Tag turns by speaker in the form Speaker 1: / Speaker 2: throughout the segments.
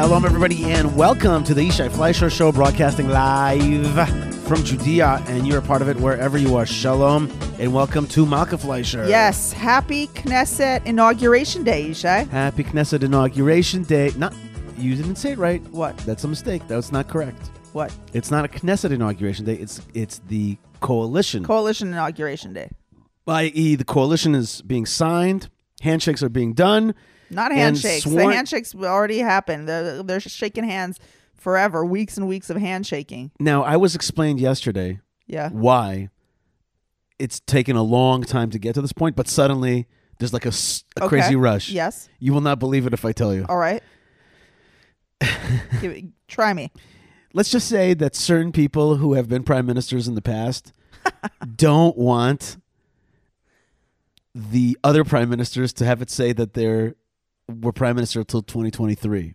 Speaker 1: Shalom, everybody, and welcome to the Yishai Fleisher Show, broadcasting live from Judea, and you're a part of it wherever you are. Shalom, and welcome to Malka Fleisher.
Speaker 2: Yes, happy Knesset Inauguration Day, Yishai.
Speaker 1: Happy Knesset Inauguration Day. Not, you didn't say it right.
Speaker 2: What?
Speaker 1: That's a mistake. That's not correct.
Speaker 2: What?
Speaker 1: It's not a Knesset Inauguration Day. It's it's the coalition.
Speaker 2: Coalition Inauguration Day.
Speaker 1: i.e., the coalition is being signed, handshakes are being done.
Speaker 2: Not handshakes.
Speaker 1: sworn-
Speaker 2: the handshakes already happened. They're, they're shaking hands forever, weeks and weeks of handshaking.
Speaker 1: Now, I was explained yesterday
Speaker 2: Yeah.
Speaker 1: why it's taken a long time to get to this point, but suddenly there's like a
Speaker 2: Okay.
Speaker 1: crazy rush.
Speaker 2: Yes.
Speaker 1: You will not believe it if I tell you.
Speaker 2: All right. Give it, try me.
Speaker 1: Let's just say that certain people who have been prime ministers in the past don't want the other prime ministers to have it say that they're were prime minister until 2023.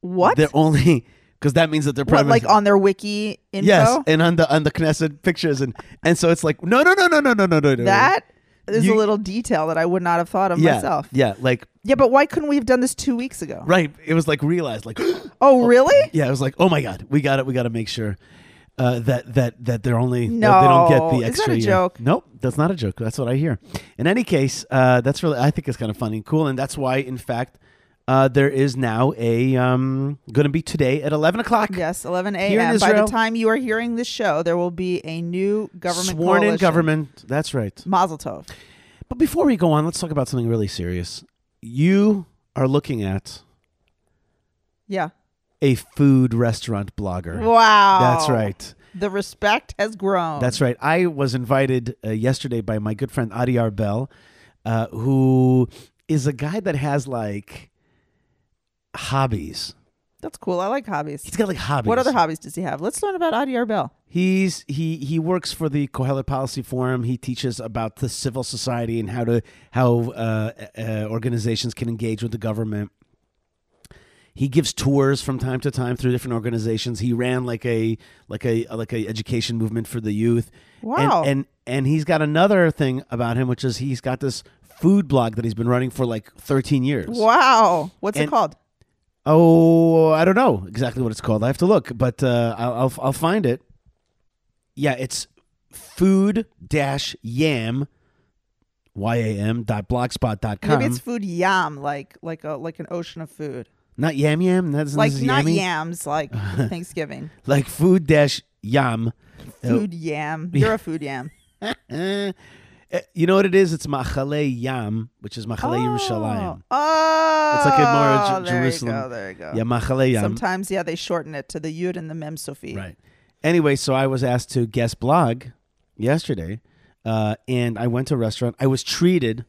Speaker 2: What?
Speaker 1: They're only because that means that they're prime
Speaker 2: what, like on their wiki info?
Speaker 1: Yes, and on the on the Knesset pictures and and so it's like no no no no no no no no no
Speaker 2: That is
Speaker 1: You-
Speaker 2: a little detail that I would not have thought of
Speaker 1: yeah
Speaker 2: myself.
Speaker 1: yeah like
Speaker 2: Yeah, but why couldn't we have done this two weeks ago?
Speaker 1: right it was like realized like
Speaker 2: Oh, really?
Speaker 1: yeah it was like oh my god we got it we got to make sure uh, that that that they're only that
Speaker 2: No.
Speaker 1: they don't get the
Speaker 2: Is that
Speaker 1: extra
Speaker 2: a
Speaker 1: year.
Speaker 2: joke?
Speaker 1: Nope, that's not a joke. That's what I hear. In any case, uh, that's really I think it's kind of funny and cool, and that's why in fact uh, there is now a um, going to be today at eleven o'clock.
Speaker 2: Yes, 11
Speaker 1: Here in
Speaker 2: a.m. By the time you are hearing this show, there will be a new government
Speaker 1: sworn in government. That's right.
Speaker 2: Mazel tov.
Speaker 1: But before we go on, let's talk about something really serious. You are looking at
Speaker 2: Yeah.
Speaker 1: A food restaurant blogger.
Speaker 2: Wow.
Speaker 1: That's right.
Speaker 2: The respect has grown.
Speaker 1: That's right. I was invited uh, yesterday by my good friend Adi Arbel, uh, who is a guy that has like hobbies.
Speaker 2: That's cool. I like hobbies.
Speaker 1: He's got like hobbies.
Speaker 2: What other hobbies does he have? Let's learn about Adi Arbel.
Speaker 1: He's he he works for the Kohelet Policy Forum. He teaches about the civil society and how to how uh, uh, organizations can engage with the government. He gives tours from time to time through different organizations. He ran like a like a like a education movement for the youth.
Speaker 2: Wow.
Speaker 1: And and, and he's got another thing about him, which is he's got this food blog that he's been running for like 13 years.
Speaker 2: Wow. What's it called?
Speaker 1: Oh, I don't know exactly what it's called. I have to look, but uh, I'll, I'll I'll find it. Yeah, it's food dash yam y a m dot blogspot dot com.
Speaker 2: Maybe it's food yam, like like a like an ocean of food.
Speaker 1: Not yam yam. That's
Speaker 2: Like not
Speaker 1: yammy.
Speaker 2: yams, like Thanksgiving.
Speaker 1: Like food dash yam.
Speaker 2: Food yam. You're a food yam.
Speaker 1: Eh, you know what it is? It's machale yam, which is machale Yerushalayim.
Speaker 2: Oh,
Speaker 1: It's like in more Jer-
Speaker 2: there
Speaker 1: Jerusalem.
Speaker 2: You go, there you go.
Speaker 1: Yeah, machale yam.
Speaker 2: Sometimes, yeah, they shorten it to the yud and the mem sofit.
Speaker 1: Right. Anyway, so I was asked to guest blog yesterday, uh, and I went to a restaurant. I was treated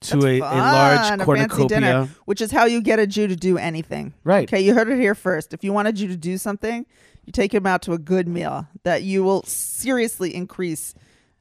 Speaker 1: to a, a large
Speaker 2: a fancy
Speaker 1: cornucopia.
Speaker 2: dinner, which is how you get a Jew to do anything.
Speaker 1: Right.
Speaker 2: Okay, you heard it here first. If you want a Jew to do something, you take him out to a good meal that you will seriously increase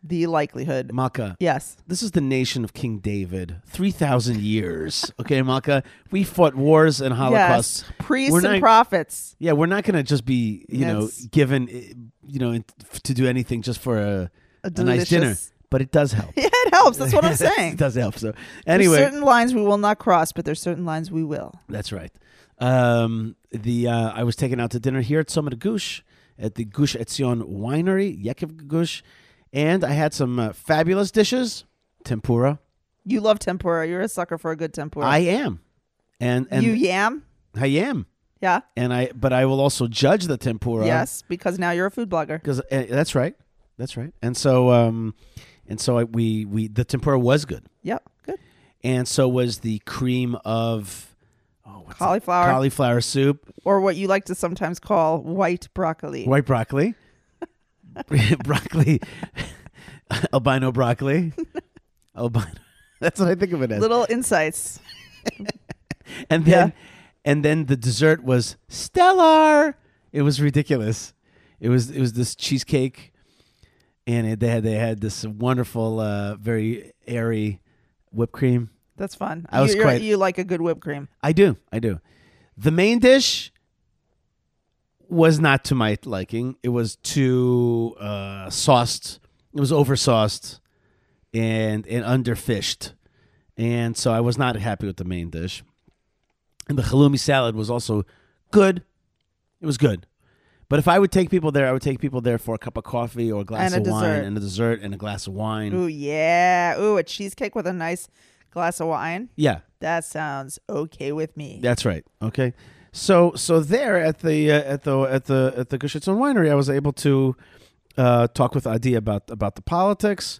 Speaker 2: the likelihood.
Speaker 1: Malka,
Speaker 2: Yes.
Speaker 1: this is the nation of King David. 3,000 years. Okay, Malka? We fought wars and holocausts.
Speaker 2: Yes. Priests
Speaker 1: We're
Speaker 2: and
Speaker 1: not-
Speaker 2: prophets.
Speaker 1: Yeah, we're not going to just be, you know, given, eh, you know, to do anything just for a,
Speaker 2: A
Speaker 1: a nice dinner. But it does help.
Speaker 2: Yeah, it helps. That's what I'm saying.
Speaker 1: it does help. So,
Speaker 2: There's
Speaker 1: anyway.
Speaker 2: certain lines we will not cross, but there's certain lines we will.
Speaker 1: That's right. Um, the uh, I was taken out to dinner here at Summit Gush at the Gush Etzion Winery, Yekiv Gush, and I had some uh, fabulous dishes. Tempura.
Speaker 2: You love tempura. You're a sucker for a good tempura.
Speaker 1: I am, and and
Speaker 2: you yam?
Speaker 1: I am,
Speaker 2: Yeah.
Speaker 1: and I but I will also judge the tempura.
Speaker 2: Yes, because now you're a food blogger.
Speaker 1: because uh, that's right, that's right. And so um, and so I, we we the tempura was good,
Speaker 2: Yep. Good.
Speaker 1: and so was the cream of oh what's that?
Speaker 2: Cauliflower.
Speaker 1: cauliflower soup.
Speaker 2: or what you like to sometimes call white broccoli.
Speaker 1: White broccoli. broccoli. Albino broccoli. Albino. That's what I think of it as.
Speaker 2: Little insights.
Speaker 1: and then
Speaker 2: Yeah.
Speaker 1: and then the dessert was stellar. It was ridiculous. It was it was this cheesecake and it, they had they had this wonderful uh, very airy whipped cream.
Speaker 2: That's fun.
Speaker 1: I was
Speaker 2: you, you're-
Speaker 1: quite-
Speaker 2: you like a good whipped cream.
Speaker 1: I do. I do. The main dish was not to my liking. It was too uh, sauced. It was oversauced and and underfished, and so I was not happy with the main dish. and the halloumi salad was also good. It was good. But if I would take people there, I would take people there for a cup of coffee or a glass
Speaker 2: And
Speaker 1: of
Speaker 2: a
Speaker 1: wine
Speaker 2: dessert.
Speaker 1: and a dessert and a glass of wine.
Speaker 2: Ooh, yeah. Ooh, a cheesecake with a nice glass of wine.
Speaker 1: Yeah,
Speaker 2: That sounds okay with me.
Speaker 1: that's right. Okay. So so there at the uh, at the at the at the Gush Etzion Winery, I was able to uh, talk with Adi about about the politics,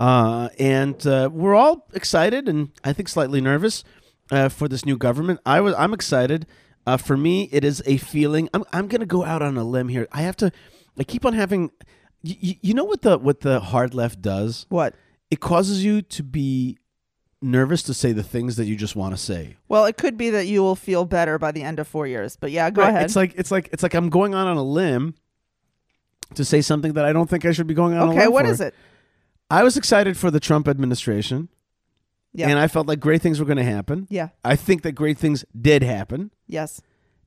Speaker 1: uh, and uh, we're all excited and I think slightly nervous uh, for this new government. I was I'm excited. Uh, for me, it is a feeling. I'm I'm gonna go out on a limb here. I have to. I keep on having. You, you know what the what the hard left does?
Speaker 2: What?
Speaker 1: It causes you to be nervous to say the things that you just want to say.
Speaker 2: Well, it could be that you will feel better by the end of four years. But yeah, go
Speaker 1: Right,
Speaker 2: ahead.
Speaker 1: It's like it's like it's like I'm going on on a limb to say something that I don't think I should be going on. a
Speaker 2: okay, what
Speaker 1: for.
Speaker 2: is it?
Speaker 1: I was excited for the Trump administration,
Speaker 2: Yeah.
Speaker 1: and I felt like great things were going to happen.
Speaker 2: Yeah.
Speaker 1: I think that great things did happen,
Speaker 2: Yes.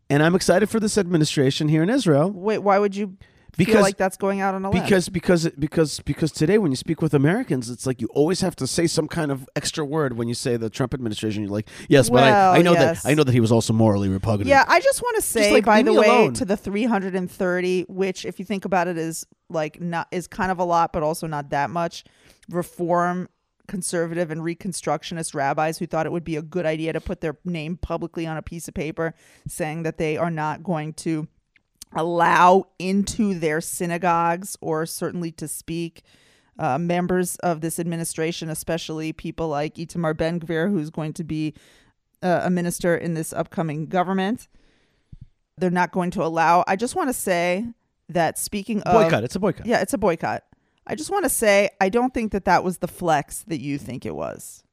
Speaker 1: and I'm excited for this administration here in Israel
Speaker 2: Wait, why would you
Speaker 1: because
Speaker 2: feel like that's going out on a limb?
Speaker 1: because because because because today when you speak with Americans, it's like you always have to say some kind of extra word when you say the Trump administration. You're like, yes, but I, I know
Speaker 2: yes.
Speaker 1: that I know that he was also morally repugnant.
Speaker 2: Yeah, I just want to say,
Speaker 1: like,
Speaker 2: by the way,
Speaker 1: alone.
Speaker 2: to the 330, which, if you think about it, is like not is kind of a lot, but also not that much. Reform, conservative, and reconstructionist rabbis who thought it would be a good idea to put their name publicly on a piece of paper, saying that they are not going to allow into their synagogues or certainly to speak uh, members of this administration, especially people like Itamar Ben Gvir, who's going to be uh, a minister in this upcoming government. They're not going to allow. I just want to say that speaking of
Speaker 1: boycott. It's a boycott.
Speaker 2: yeah, it's a boycott. I just want to say I don't think that that was the flex that you think it was.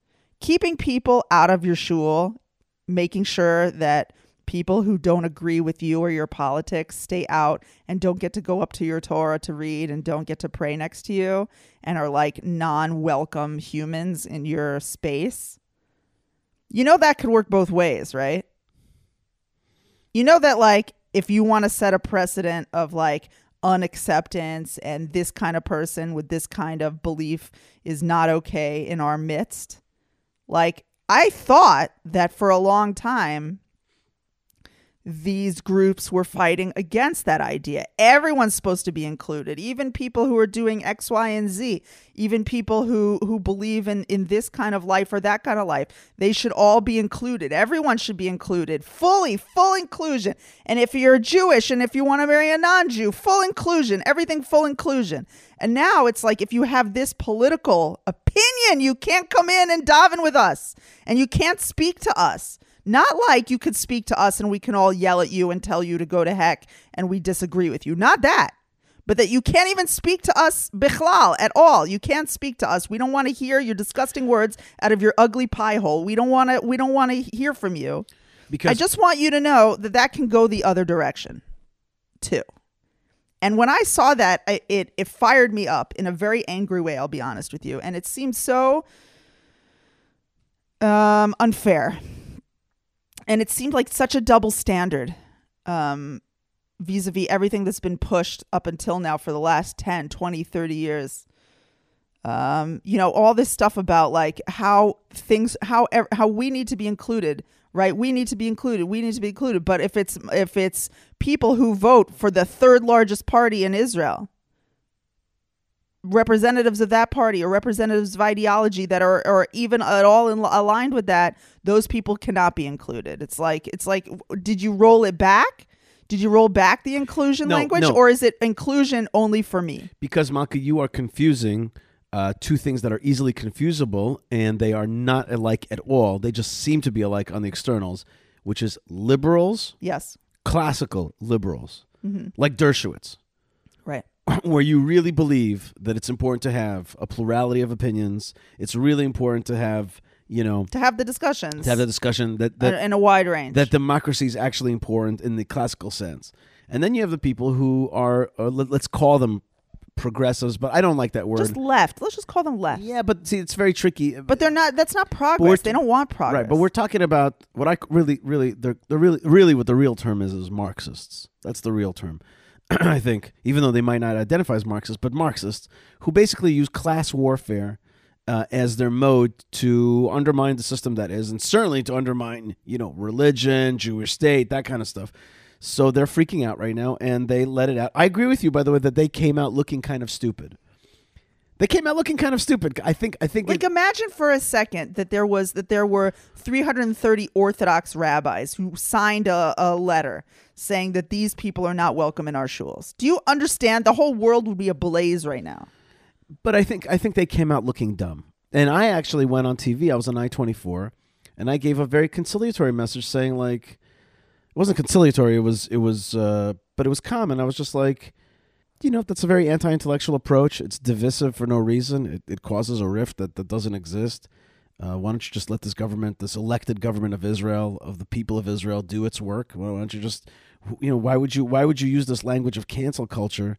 Speaker 2: Keeping people out of your shul, making sure that people who don't agree with you or your politics stay out and don't get to go up to your Torah to read and don't get to pray next to you and are like non-welcome humans in your space. You know that could work both ways, right? You know that like if you want to set a precedent of like unacceptance and this kind of person with this kind of belief is not okay in our midst. Like I thought that for a long time these groups were fighting against that idea. Everyone's supposed to be included, even people who are doing X, Y, and Z, even people who who believe in in this kind of life or that kind of life. They should all be included. Everyone should be included, fully, full inclusion. And if you're Jewish and if you want to marry a non-Jew, full inclusion, everything full inclusion. And now it's like if you have this political opinion, you can't come in and daven with us, and you can't speak to us. Not like you could speak to us and we can all yell at you and tell you to go to heck and we disagree with you. Not that. But that you can't even speak to us bichlal at all. You can't speak to us. We don't want to hear your disgusting words out of your ugly pie hole. We don't want to we don't want to hear from you.
Speaker 1: because
Speaker 2: I just want you to know that that can go the other direction too. And when I saw that, I, it it fired me up in a very angry way. I'll be honest with you, and it seemed so um, unfair, and it seemed like such a double standard um, vis-a-vis everything that's been pushed up until now for the last 10 20 30 years. Um, you know all this stuff about like how things how how we need to be included right? We need to be included. We need to be included. But if it's if it's people who vote for the third largest party in israel representatives of that party or representatives of ideology that are or even at all in, aligned with that those people cannot be included it's like it's like did you roll it back did you roll back the inclusion
Speaker 1: No,
Speaker 2: language
Speaker 1: no.
Speaker 2: or is it inclusion only for me
Speaker 1: because Malka, you are confusing uh, two things that are easily confusable, and they are not alike at all. They just seem to be alike on the externals, which is liberals,
Speaker 2: yes
Speaker 1: classical liberals,
Speaker 2: Mm-hmm.
Speaker 1: like Dershowitz, where you really believe that it's important to have a plurality of opinions. It's really important to have, you know,
Speaker 2: to have the discussions
Speaker 1: to have the discussion that that
Speaker 2: in a wide range
Speaker 1: that democracy is actually important in the classical sense. And then you have the people who are, uh, let, let's call them progressives, but I don't like that word.
Speaker 2: just left let's just call them left
Speaker 1: yeah, but see, it's very tricky.
Speaker 2: but they're not that's not progress
Speaker 1: t-
Speaker 2: they don't want progress
Speaker 1: right, but we're talking about what I really, really, they're, they're really, really what the real term is is Marxists. That's the real term. I think, even though they might not identify as Marxists, but Marxists who basically use class warfare uh, as their mode to undermine the system that is, and certainly to undermine, you know, religion, Jewish state, that kind of stuff. So they're freaking out right now, and they let it out. I agree with you, by the way, that they came out looking kind of stupid. They came out looking kind of stupid. I think. I think.
Speaker 2: Like
Speaker 1: it-
Speaker 2: imagine for a second that there was that there were 330 Orthodox rabbis who signed a, a letter saying that these people are not welcome in our shuls. Do you understand? The whole world would be ablaze right now.
Speaker 1: but I think I think they came out looking dumb. And I actually went on TV. I was on I twenty four, and I gave a very conciliatory message saying like, it wasn't conciliatory. It was it was, uh, but it was common. I was just like, you know, that's a very anti intellectual approach. It's divisive for no reason. It, it causes a rift that that doesn't exist. Uh, why don't you just let this government, this elected government of Israel, of the people of Israel, do its work? Why don't you just, you know, why would you why would you use this language of cancel culture?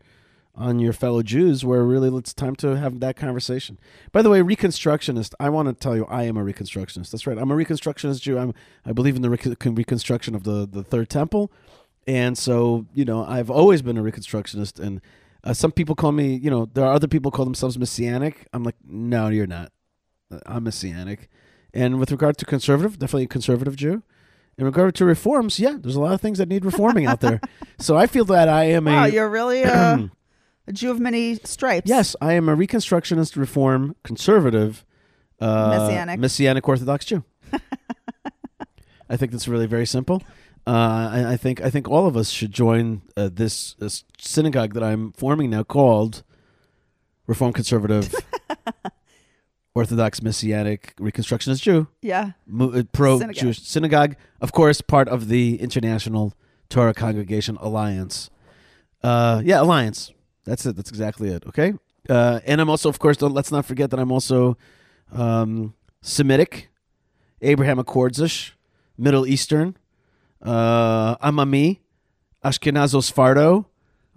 Speaker 1: on your fellow Jews, where really it's time to have that conversation. By the way, Reconstructionist, I want to tell you, I am a Reconstructionist. That's right. I'm a Reconstructionist Jew. I'm, I believe in the recon- reconstruction of the, the Third Temple. And so, you know, I've always been a Reconstructionist. And uh, some people call me, you know, there are other people call themselves Messianic. I'm like, no, you're not. Uh, I'm Messianic. And with regard to conservative, definitely a conservative Jew. In regard to reforms, yeah, there's a lot of things that need reforming out there. So I feel that I am
Speaker 2: Wow,
Speaker 1: a
Speaker 2: you're really uh, a Jew of many stripes.
Speaker 1: Yes, I am a Reconstructionist, Reform, conservative, uh,
Speaker 2: Messianic.
Speaker 1: Messianic Orthodox Jew. I think that's really very simple. Uh, I, I think I think all of us should join uh, this, this synagogue that I'm forming now called Reform Conservative Orthodox Messianic Reconstructionist Jew
Speaker 2: Yeah.
Speaker 1: pro
Speaker 2: Synagogue.
Speaker 1: Jewish synagogue, of course, part of the International Torah Congregation Alliance. Uh, yeah, alliance. That's it. That's exactly it. Okay. Uh, and I'm also, of course, don't, let's not forget that I'm also um, Semitic, Abraham Accordzish, Middle Eastern, uh, Amami, Ashkenazo Sfardo.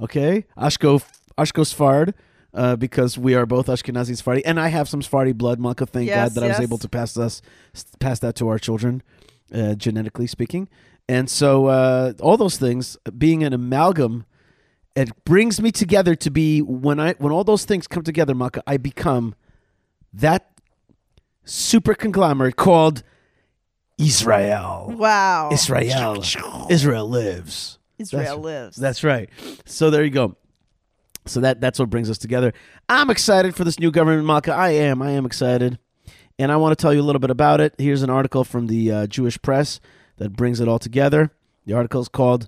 Speaker 1: Okay, Ashko Ashko Sfard. Uh, because we are both Ashkenazi Sephardi, and I have some Sephardi blood. Malka, thank
Speaker 2: Yes,
Speaker 1: God that I was able to pass us pass that to our children, uh, genetically speaking. And so uh, all those things being an amalgam, it brings me together to be when I when all those things come together, Malka, I become that super conglomerate called Israel.
Speaker 2: Wow.
Speaker 1: Israel. Israel lives.
Speaker 2: Israel
Speaker 1: That's-
Speaker 2: lives.
Speaker 1: That's right. So there you go. So that that's what brings us together. I'm excited for this new government, Malka. I am. I am excited, and I want to tell you a little bit about it. Here's an article from the uh, Jewish Press that brings it all together. The article is called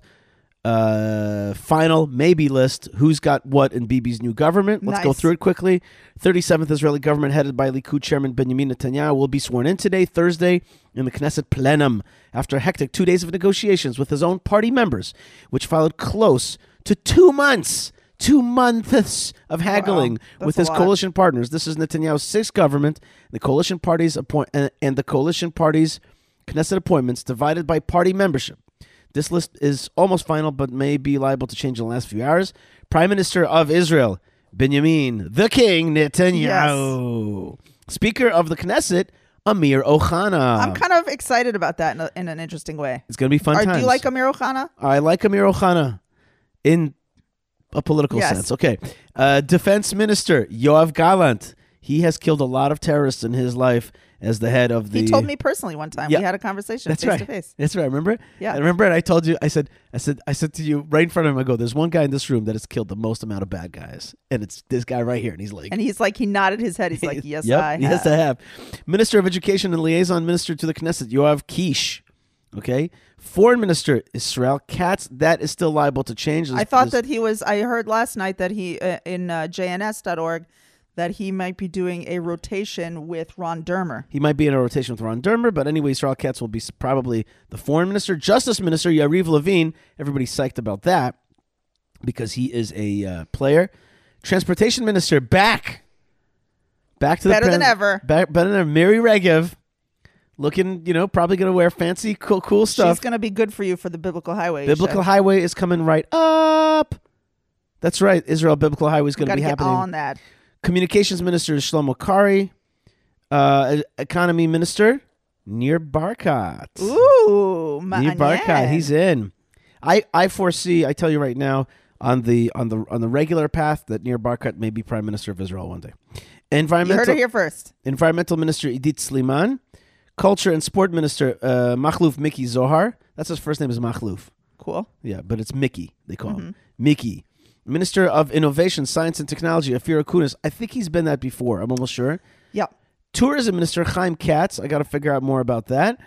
Speaker 1: uh, "Final Maybe List: Who's Got What in Bibi's New Government." Let's go through it quickly. 37th Israeli government, headed by Likud chairman Benjamin Netanyahu, will be sworn in today, Thursday, in the Knesset plenum after a hectic two days of negotiations with his own party members, which followed close to two months. Two months of haggling
Speaker 2: That's
Speaker 1: with his coalition partners. This is Netanyahu's sixth government. The coalition parties appoint and, and the coalition parties Knesset appointments divided by party membership. This list is almost final, but may be liable to change in the last few hours. Prime Minister of Israel, Benjamin the King Netanyahu. Speaker of the Knesset, Amir Ohana.
Speaker 2: I'm kind of excited about that in, a, in an interesting way.
Speaker 1: it's going to be fun
Speaker 2: Or,
Speaker 1: times.
Speaker 2: do you like Amir Ohana?
Speaker 1: I like Amir Ohana in a political
Speaker 2: Yes.
Speaker 1: sense. Okay. Uh, Defense Minister Yoav Gallant. He has killed a lot of terrorists in his life as the head of the.
Speaker 2: He told me personally one time.
Speaker 1: Yeah.
Speaker 2: We had a conversation
Speaker 1: That's
Speaker 2: face
Speaker 1: right.
Speaker 2: to face.
Speaker 1: That's right. Remember?
Speaker 2: Yeah.
Speaker 1: I remember it. I told you. I said. I said. I said to you right in front of him. I go. There's one guy in this room that has killed the most amount of bad guys, and it's this guy right here. And he's like.
Speaker 2: And he's like, he nodded his head. He's like, yes,
Speaker 1: Yep,
Speaker 2: I have.
Speaker 1: Yes, I have. Minister of Education and Liaison Minister to the Knesset, Yoav Kish. Okay. Foreign Minister Israel Katz. That is still liable to change.
Speaker 2: I thought that he was. I heard last night that he uh, in uh, JNS.org that he might be doing a rotation with Ron Dermer.
Speaker 1: He might be in a rotation with Ron Dermer, but anyway, Israel Katz will be probably the foreign minister. Justice Minister Yariv Levin, everybody's psyched about that because he is a uh, player. Transportation Minister back. Back to the
Speaker 2: Better than ever.
Speaker 1: Back, better than ever. Miri Regev. Looking, you know, probably going to wear fancy, cool, cool stuff.
Speaker 2: She's going to be good for you for the Biblical Highway.
Speaker 1: Biblical
Speaker 2: show.
Speaker 1: Highway is coming right up. That's right. Israel Biblical Highway is going to be happening.
Speaker 2: on that.
Speaker 1: Communications Minister is Shlomo Karhi. Uh, Economy Minister Nir Barkat.
Speaker 2: Ooh,
Speaker 1: Nir Barkat, he's in. I, I foresee. I tell you right now, on the on the on the regular path, that Nir Barkat may be Prime Minister of Israel one day.
Speaker 2: You
Speaker 1: Environmental
Speaker 2: heard it here first.
Speaker 1: Environmental Minister Idit Silman, Culture and Sport Minister uh, Machluf Mickey Zohar. That's his first name is Machluf.
Speaker 2: Cool.
Speaker 1: Yeah, but it's Mickey. They call him
Speaker 2: Mm-hmm.
Speaker 1: Mickey. Minister of Innovation, Science and Technology Ofir Akunis. I think he's been that before. I'm almost sure.
Speaker 2: Yeah.
Speaker 1: Tourism Minister Chaim Katz. I got to figure out more about that.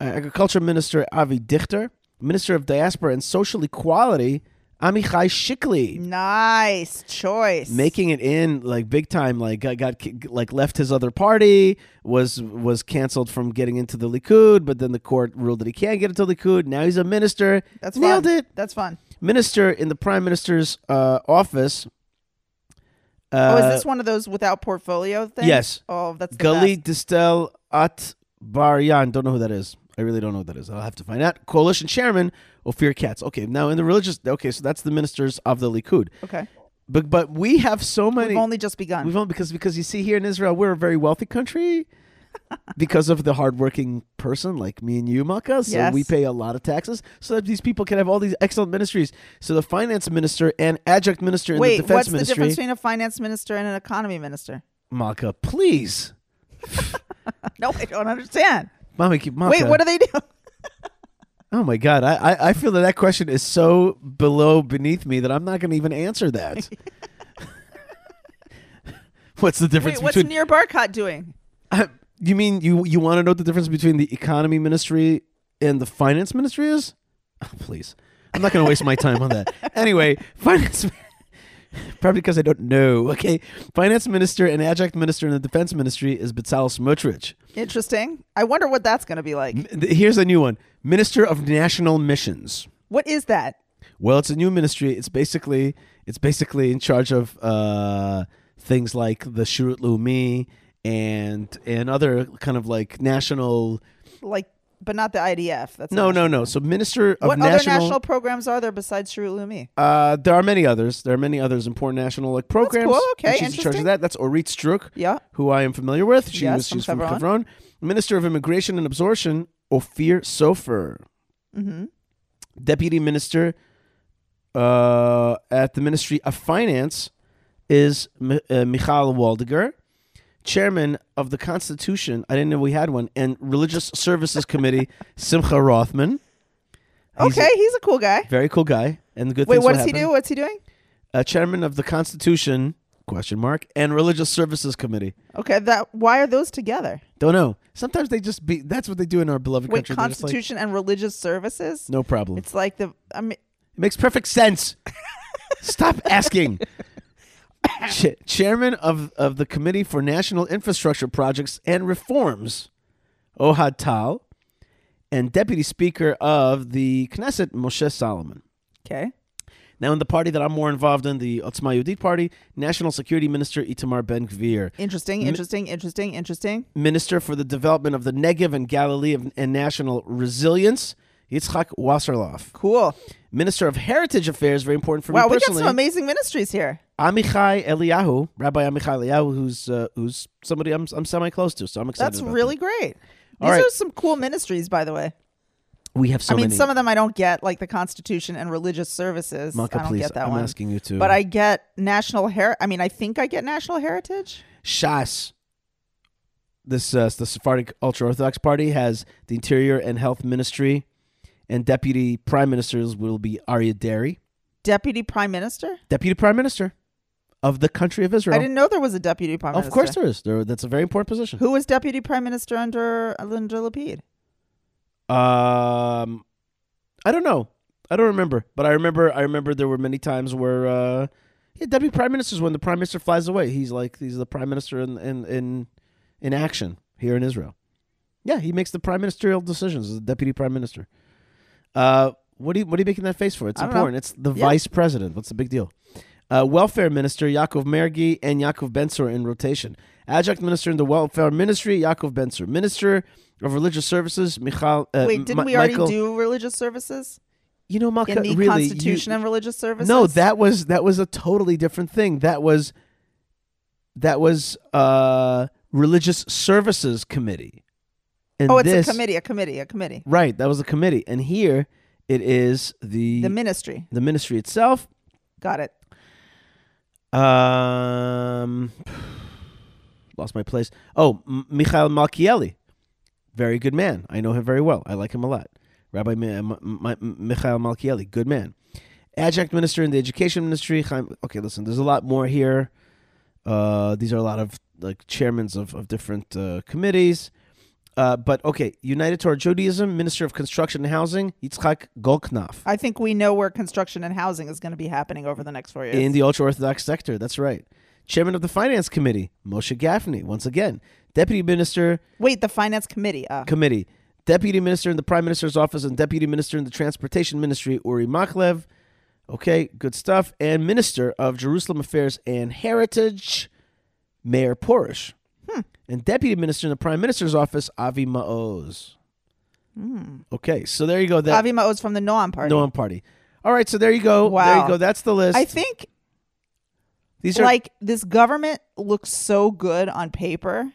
Speaker 1: Uh, Agriculture Minister Avi Dichter. Minister of Diaspora and Social Equality Amichai Shikli.
Speaker 2: Nice choice.
Speaker 1: Making it in like big time, like got, got like left his other party, was was canceled from getting into the Likud, but then the court ruled that he can't get into the Likud. Now he's a minister.
Speaker 2: That's
Speaker 1: nailed
Speaker 2: fun.
Speaker 1: it.
Speaker 2: That's fun.
Speaker 1: Minister in the prime minister's uh, office. Uh,
Speaker 2: oh, is this one of those without portfolio things?
Speaker 1: yes.
Speaker 2: Oh, that's the best.
Speaker 1: Distel At Baryan. Don't know who that is. I really don't know who that is. I'll have to find out. Coalition chairman Ophir Katz. Okay, now in the religious. Okay, so that's the ministers of the Likud.
Speaker 2: Okay.
Speaker 1: But but we have so many.
Speaker 2: We've only just begun.
Speaker 1: We've only because because you see here in Israel we're a very wealthy country because of the hardworking person like me and you, Maka. So
Speaker 2: Yes.
Speaker 1: we pay a lot of taxes so that these people can have all these excellent ministries. So the finance minister and adjunct minister in
Speaker 2: Wait,
Speaker 1: the defense
Speaker 2: what's the difference between a finance minister and an economy minister?
Speaker 1: Maka, please,
Speaker 2: No, I don't understand.
Speaker 1: Mama, Maka.
Speaker 2: Wait, what do they do?
Speaker 1: Oh my God, I, I I feel that that question is so below beneath me that I'm not going to even answer that. What's the difference
Speaker 2: Wait, what's
Speaker 1: between?
Speaker 2: Nir Barkat doing?
Speaker 1: Uh, you mean you you want to know what the difference between the economy ministry and the finance ministry is? Oh, please, I'm not going to waste my time on that. Anyway, finance. Probably because I don't know. Okay, finance minister and adjunct minister in the defense ministry is Bezalel Smotrich.
Speaker 2: Interesting. I wonder what that's going to be like.
Speaker 1: M- th- Here's a new one: Minister of National Missions.
Speaker 2: What is that?
Speaker 1: Well, it's a new ministry. It's basically it's basically in charge of uh, things like the Shirut Leumi and and other kind of like national.
Speaker 2: Like, but not the IDF. That's
Speaker 1: No, no, no. So minister of
Speaker 2: What other
Speaker 1: national.
Speaker 2: national programs are there besides Shirut Leumi?
Speaker 1: uh, there are many others. There are many others important national like programs.
Speaker 2: cool. Okay,
Speaker 1: she's in charge of that. That's Orit Struk,
Speaker 2: Yeah.
Speaker 1: who I am familiar with. She
Speaker 2: Yes,
Speaker 1: was she's from.
Speaker 2: Hebron.
Speaker 1: Minister of Immigration and Absorption, Ophir Sofer.
Speaker 2: Mm-hmm.
Speaker 1: Deputy Minister uh, at the Ministry of Finance is Mi- uh, Michal Waldiger. Chairman of the Constitution, I didn't know we had one, and Religious Services Committee, Simcha Rothman. He's
Speaker 2: Okay, he's a cool guy.
Speaker 1: very cool guy, and the good
Speaker 2: Wait, what does he do? What's he doing?
Speaker 1: Uh, chairman of the Constitution, question mark, and Religious Services Committee.
Speaker 2: Okay, that. Why are those together?
Speaker 1: Don't know. Sometimes they just be. That's what they do in our beloved
Speaker 2: Wait,
Speaker 1: country. They're like,
Speaker 2: Constitution and religious services.
Speaker 1: no problem.
Speaker 2: It's like the. I mean,
Speaker 1: It makes perfect sense. Stop asking. Ch- chairman of, of the Committee for National Infrastructure Projects and Reforms, Ohad Tal, and Deputy Speaker of the Knesset, Moshe Solomon.
Speaker 2: okay.
Speaker 1: Now, in the party that I'm more involved in, the Otzma Yehudit Party, National Security Minister Itamar Ben Gvir,
Speaker 2: Interesting.
Speaker 1: Mi-
Speaker 2: Interesting. Interesting. Interesting.
Speaker 1: Minister for the Development of the Negev and Galilee of, and National Resilience, Yitzchak Wasserlauf,
Speaker 2: Cool.
Speaker 1: Minister of Heritage Affairs, very important for me.
Speaker 2: wow, we got some amazing ministries here.
Speaker 1: Amichai Eliyahu, Rabbi Amichai Eliyahu, who's uh, who's somebody I'm I'm semi close to, so I'm excited.
Speaker 2: That's really great. These
Speaker 1: right.
Speaker 2: are some cool ministries, by the way.
Speaker 1: we have so many.
Speaker 2: I mean,
Speaker 1: many.
Speaker 2: some of them I don't get, like the Constitution and religious services.
Speaker 1: Maka,
Speaker 2: I don't
Speaker 1: please,
Speaker 2: get that
Speaker 1: I'm
Speaker 2: one.
Speaker 1: asking you to.
Speaker 2: But I get national her. I mean, I think I get national heritage.
Speaker 1: Shas, this uh, the Sephardic Ultra Orthodox Party has the Interior and Health Ministry, and Deputy Prime Ministers will be Aryeh Deri,
Speaker 2: Deputy Prime Minister.
Speaker 1: Deputy Prime Minister of the country of Israel.
Speaker 2: I didn't know there was a deputy prime minister.
Speaker 1: of course, there is. There, that's a very important position.
Speaker 2: Who was deputy prime minister under Linda Lapid?
Speaker 1: Um, I don't know. I don't remember, but I remember. I remember there were many times where, uh, yeah, deputy prime ministers when the prime minister flies away, he's like he's the prime minister in in in, in action here in Israel. Yeah, he makes the prime ministerial decisions as the deputy prime minister. Uh, what are you what are you making that face for? It's
Speaker 2: I don't know.
Speaker 1: important. It's the
Speaker 2: Yeah.
Speaker 1: vice president. What's the big deal? Uh, welfare minister Yaakov Margi and Yaakov Bensor in rotation. Adjunct minister in the welfare ministry Yaakov Bensor. Minister of religious services Michal. Uh,
Speaker 2: Wait, didn't
Speaker 1: Mi-
Speaker 2: we already
Speaker 1: Michael-
Speaker 2: do religious services
Speaker 1: you know, Malka,
Speaker 2: in the
Speaker 1: really, you-
Speaker 2: Constitution and religious services?
Speaker 1: no, that was that was a totally different thing. That was that was uh religious services committee. And
Speaker 2: Oh, it's
Speaker 1: this,
Speaker 2: a committee, a committee, a committee.
Speaker 1: Right, that was a committee. And here it is the
Speaker 2: The ministry.
Speaker 1: the ministry itself.
Speaker 2: Got it.
Speaker 1: Um lost my place. Oh, M- Michael Malkieli, very good man. I know him very well. I like him a lot. Rabbi M- M- Michael Malkieli, good man. Adjunct minister in the education ministry. Chaim- Okay, listen, there's a lot more here. Uh, these are a lot of like chairmen of, of different uh, committees. Uh, but okay, United Torah Judaism, Minister of Construction and Housing, Yitzchak Goldknopf.
Speaker 2: I think we know where construction and housing is going to be happening over the next four years.
Speaker 1: in the ultra orthodox sector. That's right. Chairman of the Finance Committee, Moshe Gafni, once again. Deputy Minister
Speaker 2: Wait, the finance committee. Uh,
Speaker 1: Committee, Deputy Minister in the Prime Minister's Office, and Deputy Minister in the Transportation Ministry, Uri Maklev. Okay, good stuff. And Minister of Jerusalem Affairs and Heritage, Meir Porush. Hmm. And Deputy Minister in the Prime Minister's Office, Avi Maoz. Hmm. Okay, so there you go. That
Speaker 2: Avi Maoz from the Noam party.
Speaker 1: Noam Party. All right, so there you go. There you go. That's the list.
Speaker 2: I think
Speaker 1: These are
Speaker 2: like this government looks so good on paper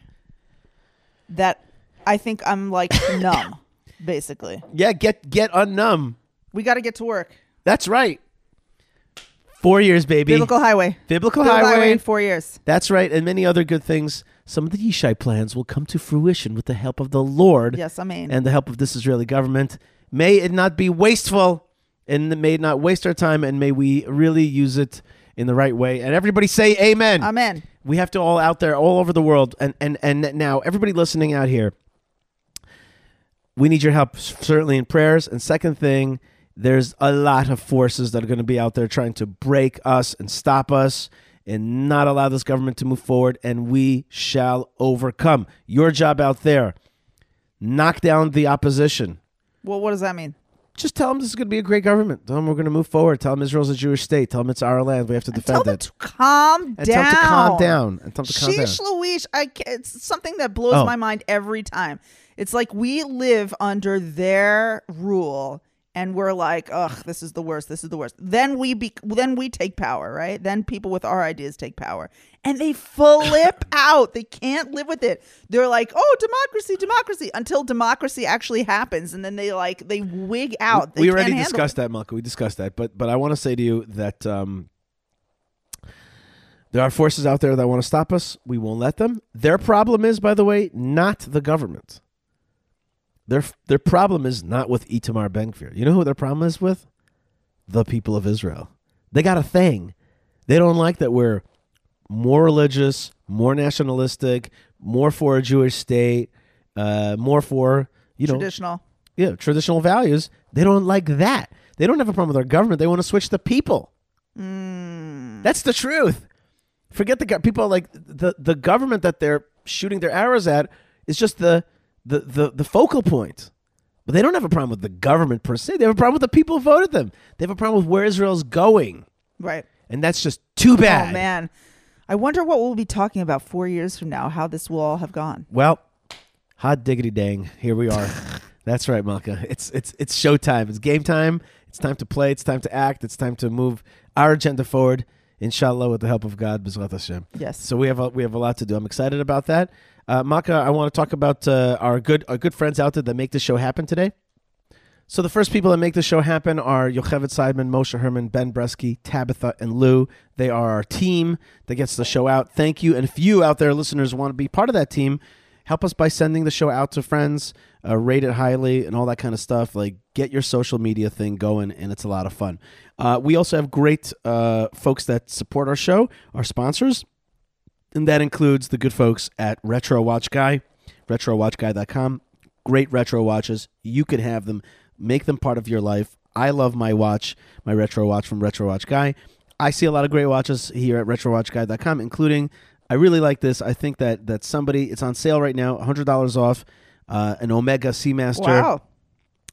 Speaker 2: that I think I'm like numb, basically.
Speaker 1: yeah. Get get unnumb.
Speaker 2: We got to get to work.
Speaker 1: That's right. Four years, baby.
Speaker 2: Biblical highway.
Speaker 1: Biblical
Speaker 2: Biblical
Speaker 1: highway.
Speaker 2: in four years.
Speaker 1: That's right, and many other good things. Some of the Yishai plans will come to fruition with the help of the Lord
Speaker 2: Yes, I mean.
Speaker 1: and the help of this Israeli government. May it not be wasteful, and may it not waste our time, and may we really use it in the right way. And everybody say Amen.
Speaker 2: Amen.
Speaker 1: we have to all out there, all over the world, and and and now everybody listening out here. We need your help, certainly in prayers. And second thing, there's a lot of forces that are going to be out there trying to break us and stop us and not allow this government to move forward. And we shall overcome. Your job out there, knock down the opposition.
Speaker 2: Well, what does that mean?
Speaker 1: Just tell them this is going to be a great government. Tell them we're going to move forward. Tell them Israel's a Jewish state. Tell them it's our land. We have to
Speaker 2: Tell
Speaker 1: defend it.
Speaker 2: to calm
Speaker 1: and
Speaker 2: down.
Speaker 1: tell them to calm down. And tell them to calm down.
Speaker 2: Sheesh Louise, I it's something that blows
Speaker 1: Oh.
Speaker 2: my mind every time. It's like we live under their rule and we're like, ugh, this is the worst. This is the worst. Then we be, then we take power, right? Then people with our ideas take power, and they flip out. They can't live with it. They're like, oh, democracy, democracy, until democracy actually happens, and then they like they wig out. They
Speaker 1: we already discussed
Speaker 2: it.
Speaker 1: that, Malka. We discussed that, but but I want to say to you that um, there are forces out there that want to stop us. We won't let them. Their problem is, by the way, not the government. Their their problem is not with Itamar Ben Gvir. You know who their problem is with? The people of Israel. They got a thing. They don't like that we're more religious, more nationalistic, more for a Jewish state, uh, more for you know
Speaker 2: traditional.
Speaker 1: yeah, traditional values. They don't like that. They don't have a problem with our government. They want to switch the people. That's the truth. Forget the people. Like the the government that they're shooting their arrows at is just the the the, the focal point. But they don't have a problem with the government per se. They have a problem with the people who voted them. They have a problem with where Israel's going,
Speaker 2: Right.
Speaker 1: and that's just too oh, bad.
Speaker 2: Oh man, I wonder what we'll be talking about four years from now. How this will all have gone.
Speaker 1: Well, hot diggity dang, here we are. That's right, Malka. It's it's it's showtime. It's game time. It's time to play. It's time to act. It's time to move our agenda forward. Inshallah, with the help of God, B'ezrat Hashem.
Speaker 2: Yes.
Speaker 1: So we have a, we have a lot to do. I'm excited about that. Uh, Maka, I want to talk about uh, our good our good friends out there that make this show happen today. So the first people that make this show happen are Yocheved Seidman, Moshe Herman, Ben Bresky, Tabitha, and Lou. They are our team that gets the show out. Thank you. And if you out there, listeners, want to be part of that team, help us by sending the show out to friends, uh, rate it highly, and all that kind of stuff. Like get your social media thing going, and it's a lot of fun. Uh, we also have great uh, folks that support our show, our sponsors, and that includes the good folks at Retro Watch Guy, RetroWatchGuy.com. Great retro watches. You could have them. Make them part of your life. I love my watch, my retro watch from Retro Watch Guy. I see a lot of great watches here at RetroWatchGuy.com, including I really like this. I think that that somebody it's on sale right now, hundred dollars off. Uh, an Omega Seamaster.
Speaker 2: Wow.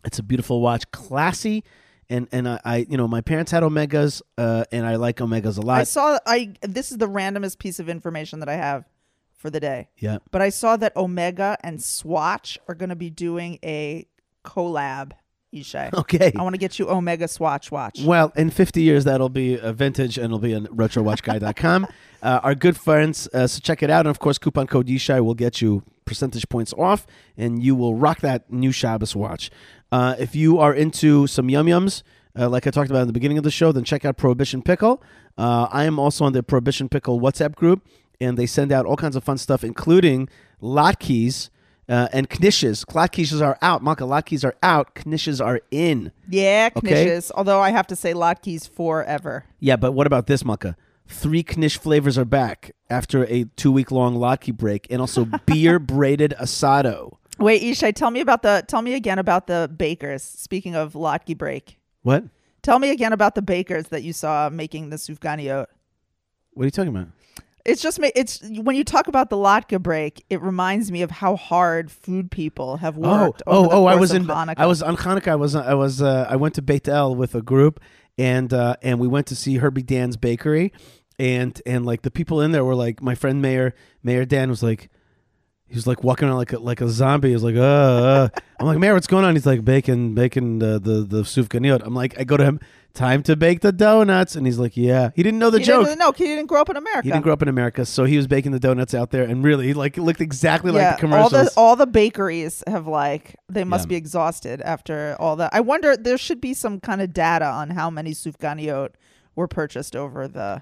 Speaker 1: It's a beautiful watch, classy, and and I, I you know my parents had Omegas, uh, and I like Omegas a lot.
Speaker 2: I saw. I this is the randomest piece of information that I have for the day.
Speaker 1: yeah,
Speaker 2: But I saw that Omega and Swatch are going to be doing a collab. Ishai.
Speaker 1: okay.
Speaker 2: I want to get you Omega Swatch watch.
Speaker 1: Well, in 50 years, that'll be a vintage and it'll be on retrowatchguy.com. uh, our good friends, uh, so check it out. And of course, coupon code Yishai will get you percentage points off and you will rock that new Shabbos watch. Uh, if you are into some yum yums, uh, like I talked about in the beginning of the show, then check out Prohibition Pickle. Uh, I am also on the Prohibition Pickle WhatsApp group. and they send out all kinds of fun stuff, including latkes uh, and knishes. Latkes are out. Malka, latkes are out. Knishes are in.
Speaker 2: Yeah,
Speaker 1: Okay.
Speaker 2: knishes. Although I have to say latkes forever.
Speaker 1: Yeah, but what about this, Malka? Three knish flavors are back after a two week long latke break, and also beer braided asado.
Speaker 2: Wait, Ishai, tell me about the tell me again about the bakers. Speaking of latke break.
Speaker 1: What?
Speaker 2: Tell me again about the bakers that you saw making the sufganiot.
Speaker 1: What are you talking about?
Speaker 2: It's just ma- it's when you talk about the latke break, it reminds me of how hard food people have worked.
Speaker 1: Oh,
Speaker 2: over the
Speaker 1: oh, oh! I was in.
Speaker 2: Hanukkah.
Speaker 1: I was on Hanukkah. I was. I was. Uh, I went to Beit El with a group, and uh, and we went to see Herbie Dan's bakery, and and like the people in there were like my friend Mayor Mayor Dan was like. He was like walking around like a, like a zombie. He was like, uh, uh. I'm like, Mayor, what's going on? He's like, baking, baking the the the sufganiyot. I'm like, I go to him, time to bake the donuts, and he's like, yeah. He didn't know the
Speaker 2: He
Speaker 1: joke.
Speaker 2: No, he didn't grow up in America.
Speaker 1: He didn't grow up in America, so he was baking the donuts out there, and really, he like, looked exactly
Speaker 2: yeah,
Speaker 1: like the commercials.
Speaker 2: all the all the bakeries have like they must
Speaker 1: Yeah.
Speaker 2: be exhausted after all that. I wonder there should be some kind of data on how many sufganiot were purchased over the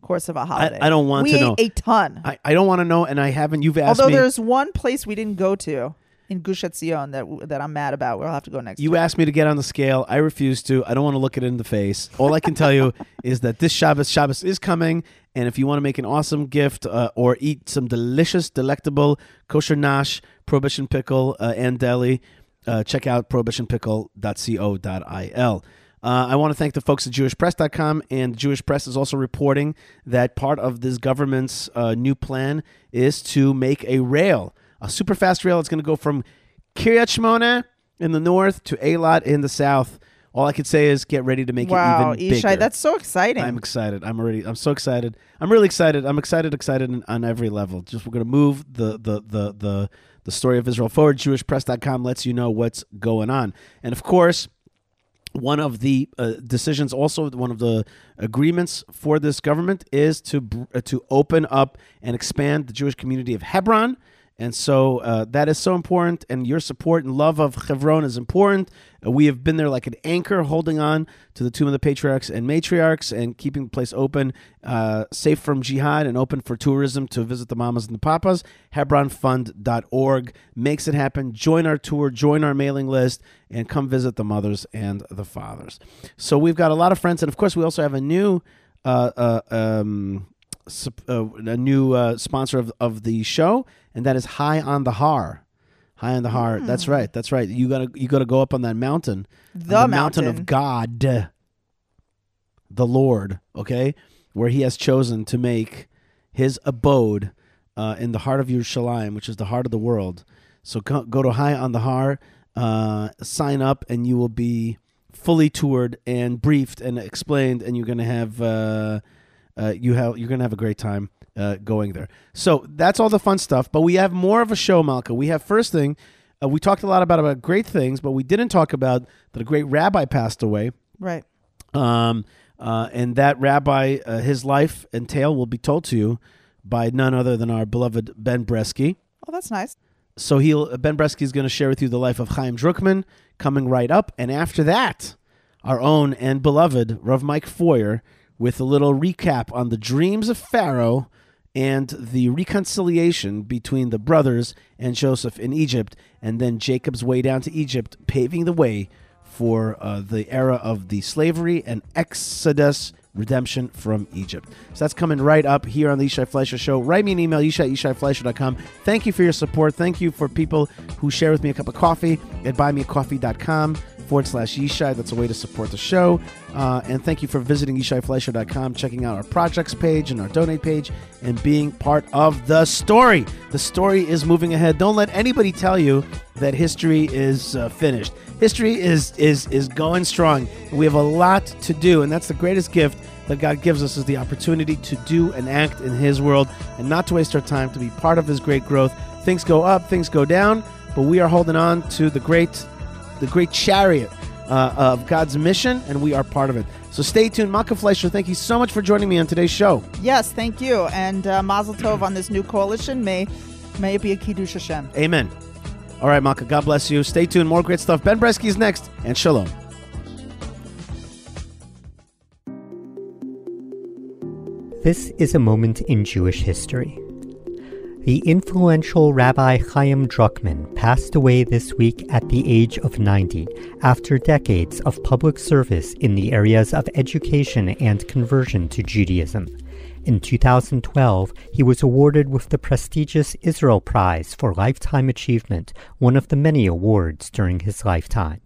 Speaker 2: course of a holiday.
Speaker 1: I don't want
Speaker 2: we
Speaker 1: to
Speaker 2: ate
Speaker 1: know.
Speaker 2: a ton.
Speaker 1: I, I don't want to know, and I haven't. You've asked
Speaker 2: Although
Speaker 1: me.
Speaker 2: there's one place we didn't go to in Gush Etzion that that I'm mad about. We'll have to go next.
Speaker 1: You
Speaker 2: year.
Speaker 1: asked me to get on the scale. I refuse to. I don't want to look it in the face. All I can tell you is that this Shabbos, Shabbos is coming. And if you want to make an awesome gift uh, or eat some delicious, delectable kosher nash, prohibition pickle, uh, and deli, uh, check out prohibitionpickle.co.il. Uh, I want to thank the folks at JewishPress.com, and Jewish Press is also reporting that part of this government's uh, new plan is to make a rail, a super fast rail. It's going to go from Kiryat Shmona in the north to Eilat in the south. All I could say is get ready to make
Speaker 2: wow,
Speaker 1: it even
Speaker 2: Ishai,
Speaker 1: bigger.
Speaker 2: that's so exciting.
Speaker 1: I'm excited. I'm already. I'm so excited. I'm really excited. I'm excited. Excited on, every level. Just we're gonna move the the the the the story of Israel forward. JewishPress.com lets you know what's going on, and of course. One of the uh, decisions, also one of the agreements for this government, is to uh, to open up and expand the Jewish community of Hebron, and so uh, that is so important. And your support and love of Hebron is important. Uh, we have been there like an anchor, holding on to the tomb of the patriarchs and matriarchs, and keeping the place open, uh, safe from jihad, and open for tourism to visit the mamas and the papas. HebronFund.org makes it happen. Join our tour, join our mailing list, and come visit the mothers and the fathers. So we've got a lot of friends, and of course, we also have a new. Uh, uh, um, a new sponsor of, of the show, and that is High on the Har. High on the Har. That's right. That's right. You gotta you gotta go up on that mountain, on
Speaker 2: The
Speaker 1: mountain of. God, the Lord. Okay, where He has chosen to make His abode uh, in the heart of Yerushalayim, which is the heart of the world. So go, go to High on the Har, uh, sign up, and you will be fully toured and briefed and explained, and you're gonna have. Uh, uh, you have you're gonna have a great time uh, going there. So that's all the fun stuff. But we have more of a show, Malka. We have first thing. Uh, we talked a lot about about great things, but we didn't talk about that a great rabbi passed away.
Speaker 2: right.
Speaker 1: Um, uh, and that rabbi, uh, his life and tale will be told to you by none other than our beloved Ben Bresky.
Speaker 2: Oh, that's nice.
Speaker 1: So he'll Ben Bresky is going to share with you the life of Chaim Drukman coming right up, and after that, our own and beloved Rav Mike Feuer with a little recap on the dreams of Pharaoh and the reconciliation between the brothers and Joseph in Egypt, and then Jacob's way down to Egypt, paving the way for uh, the era of the slavery and exodus redemption from Egypt. So that's coming right up here on the Yishai Fleisher Show. Write me an email, yishai, yishaifleisher.com. Thank you for your support. Thank you for people who share with me a cup of coffee at buymeacoffee.com forward slash Yishai. That's a way to support the show. Uh, and thank you for visiting yishaifleisher.com, checking out our projects page and our donate page, and being part of the story. The story is moving ahead. Don't let anybody tell you that history is uh, finished. History is is is going strong. We have a lot to do, and that's the greatest gift that God gives us is the opportunity to do and act in His world, and not to waste our time. To be part of His great growth. Things go up, things go down, but we are holding on to the great, the great chariot uh, of God's mission, and we are part of it. So stay tuned, Malka Fleisher. Thank you so much for joining me on today's show.
Speaker 2: Yes, thank you. And uh, Mazel Tov on this new coalition. May may it be a Kiddush Hashem.
Speaker 1: Amen. All right, Malka. God bless you. Stay tuned. More great stuff. Ben Bresky is next, and shalom.
Speaker 3: This is a moment in Jewish history. The influential Rabbi Chaim Drukman passed away this week at the age of 90 after decades of public service in the areas of education and conversion to Judaism. In 2012, he was awarded with the prestigious Israel Prize for Lifetime Achievement, one of the many awards during his lifetime.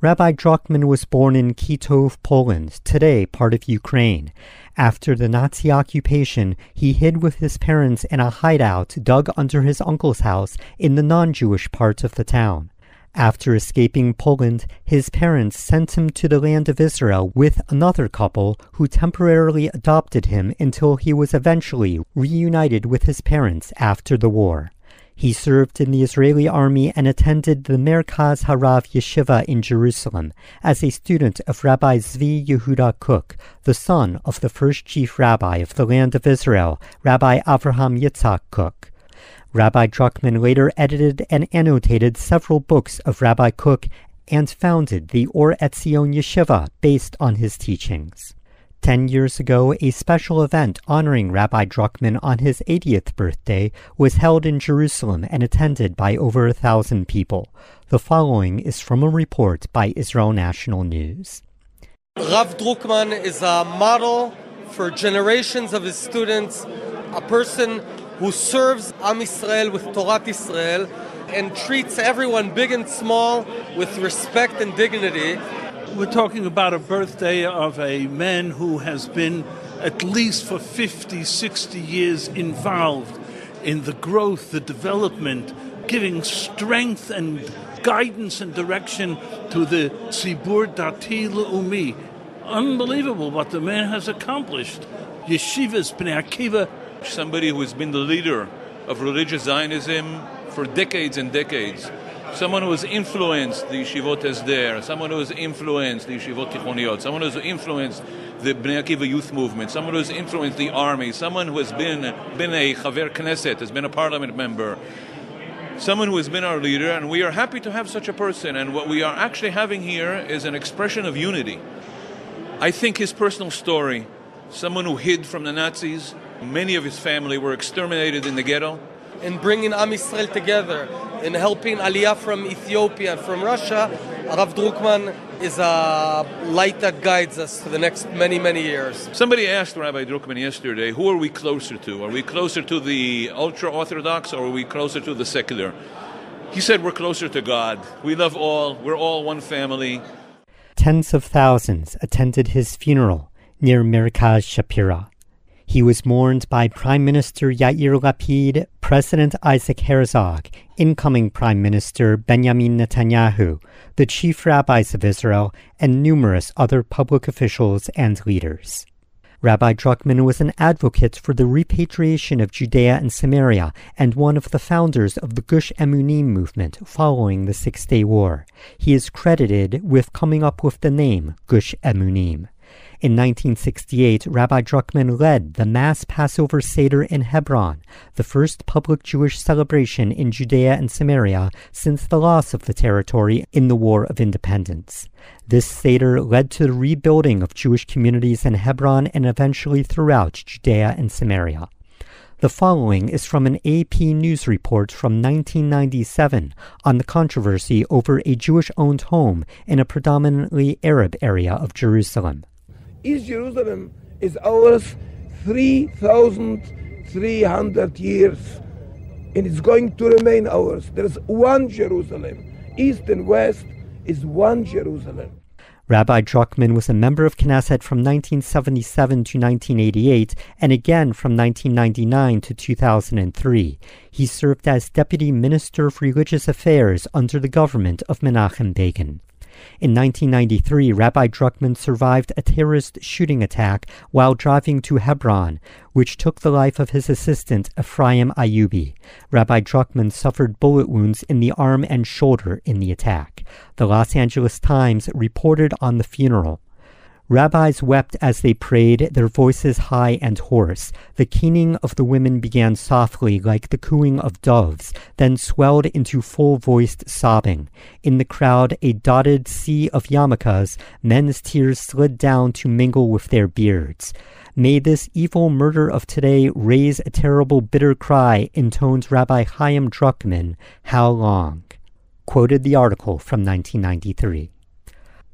Speaker 3: Rabbi Drukman was born in Kitov, Poland, today part of Ukraine. After the Nazi occupation, he hid with his parents in a hideout dug under his uncle's house in the non Jewish part of the town. After escaping Poland, his parents sent him to the land of Israel with another couple who temporarily adopted him until he was eventually reunited with his parents after the war. He served in the Israeli army and attended the Merkaz Harav Yeshiva in Jerusalem as a student of Rabbi Zvi Yehuda Kook, the son of the first chief rabbi of the land of Israel, Rabbi Avraham Yitzhak Kook. Rabbi Drukman later edited and annotated several books of Rabbi Kook and founded the Or Etzion Yeshiva based on his teachings. Ten years ago, a special event honoring Rabbi Drukman on his 80th birthday was held in Jerusalem and attended by over a thousand people. The following is from a report by Israel National News.
Speaker 4: Rav Drukman is a model for generations of his students, a person who serves Am Yisrael with Torah Israel and treats everyone, big and small, with respect and dignity.
Speaker 5: We're talking about a birthday of a man who has been at least for 50, 60 years involved in the growth, the development, giving strength and guidance and direction to the Tzibur Dati Le'umi. Unbelievable what the man has accomplished. Yeshivas, Bnei Akiva.
Speaker 6: Somebody who has been the leader of religious Zionism for decades and decades someone who has influenced the Yeshivot Hesder, someone who has influenced the Yeshivot Tichoniot, someone who has influenced the Bnei Akiva youth movement, someone who has influenced the army, someone who has been, been a Chaver Knesset, has been a parliament member, someone who has been our leader, and we are happy to have such a person. And what we are actually having here is an expression of unity. I think his personal story, someone who hid from the Nazis, many of his family were exterminated in the ghetto.
Speaker 4: In bringing Am Yisrael together, in helping Aliyah from Ethiopia and from Russia, Rav Drukman is a light that guides us to the next many, many years.
Speaker 6: Somebody asked Rabbi Drukman yesterday, who are we closer to? Are we closer to the ultra Orthodox or are we closer to the secular? He said we're closer to God. We love all, we're all one family.
Speaker 3: Tens of thousands attended his funeral near Merkaz Shapira. He was mourned by Prime Minister Yair Lapid, President Isaac Herzog, incoming Prime Minister Benjamin Netanyahu, the chief rabbis of Israel, and numerous other public officials and leaders. Rabbi Drukman was an advocate for the repatriation of Judea and Samaria and one of the founders of the Gush Emunim movement following the Six Day War. He is credited with coming up with the name Gush Emunim. In 1968, Rabbi Drukman led the mass Passover Seder in Hebron, the first public Jewish celebration in Judea and Samaria since the loss of the territory in the War of Independence. This Seder led to the rebuilding of Jewish communities in Hebron and eventually throughout Judea and Samaria. The following is from an AP News report from 1997 on the controversy over a Jewish owned home in a predominantly Arab area of Jerusalem.
Speaker 7: East Jerusalem is ours 3,300 years and it's going to remain ours. There is one Jerusalem. East and West is one Jerusalem.
Speaker 3: Rabbi Drukman was a member of Knesset from 1977 to 1988 and again from 1999 to 2003. He served as Deputy Minister of Religious Affairs under the government of Menachem Begin. In 1993, Rabbi Drukman survived a terrorist shooting attack while driving to Hebron, which took the life of his assistant, Ephraim Ayubi. Rabbi Drukman suffered bullet wounds in the arm and shoulder in the attack. The Los Angeles Times reported on the funeral. Rabbis wept as they prayed, their voices high and hoarse. The keening of the women began softly, like the cooing of doves, then swelled into full voiced sobbing. In the crowd, a dotted sea of yarmulkes, men's tears slid down to mingle with their beards. May this evil murder of today raise a terrible bitter cry, intones Rabbi Chaim Drukman, How long? Quoted the article from 1993.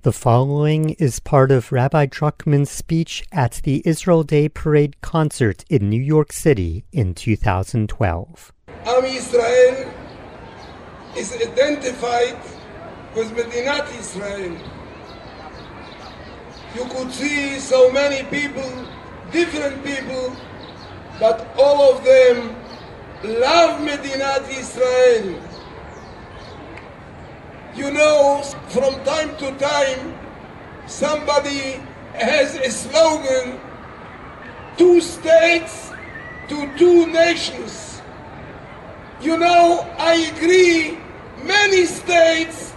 Speaker 3: The following is part of Rabbi Drukman's speech at the Israel Day Parade concert in New York City in 2012.
Speaker 7: Am Israel is identified with Medinat Israel. You could see so many people, different people, but all of them love Medinat Israel. You know, from time to time, somebody has a slogan two states to two nations. You know, I agree, many states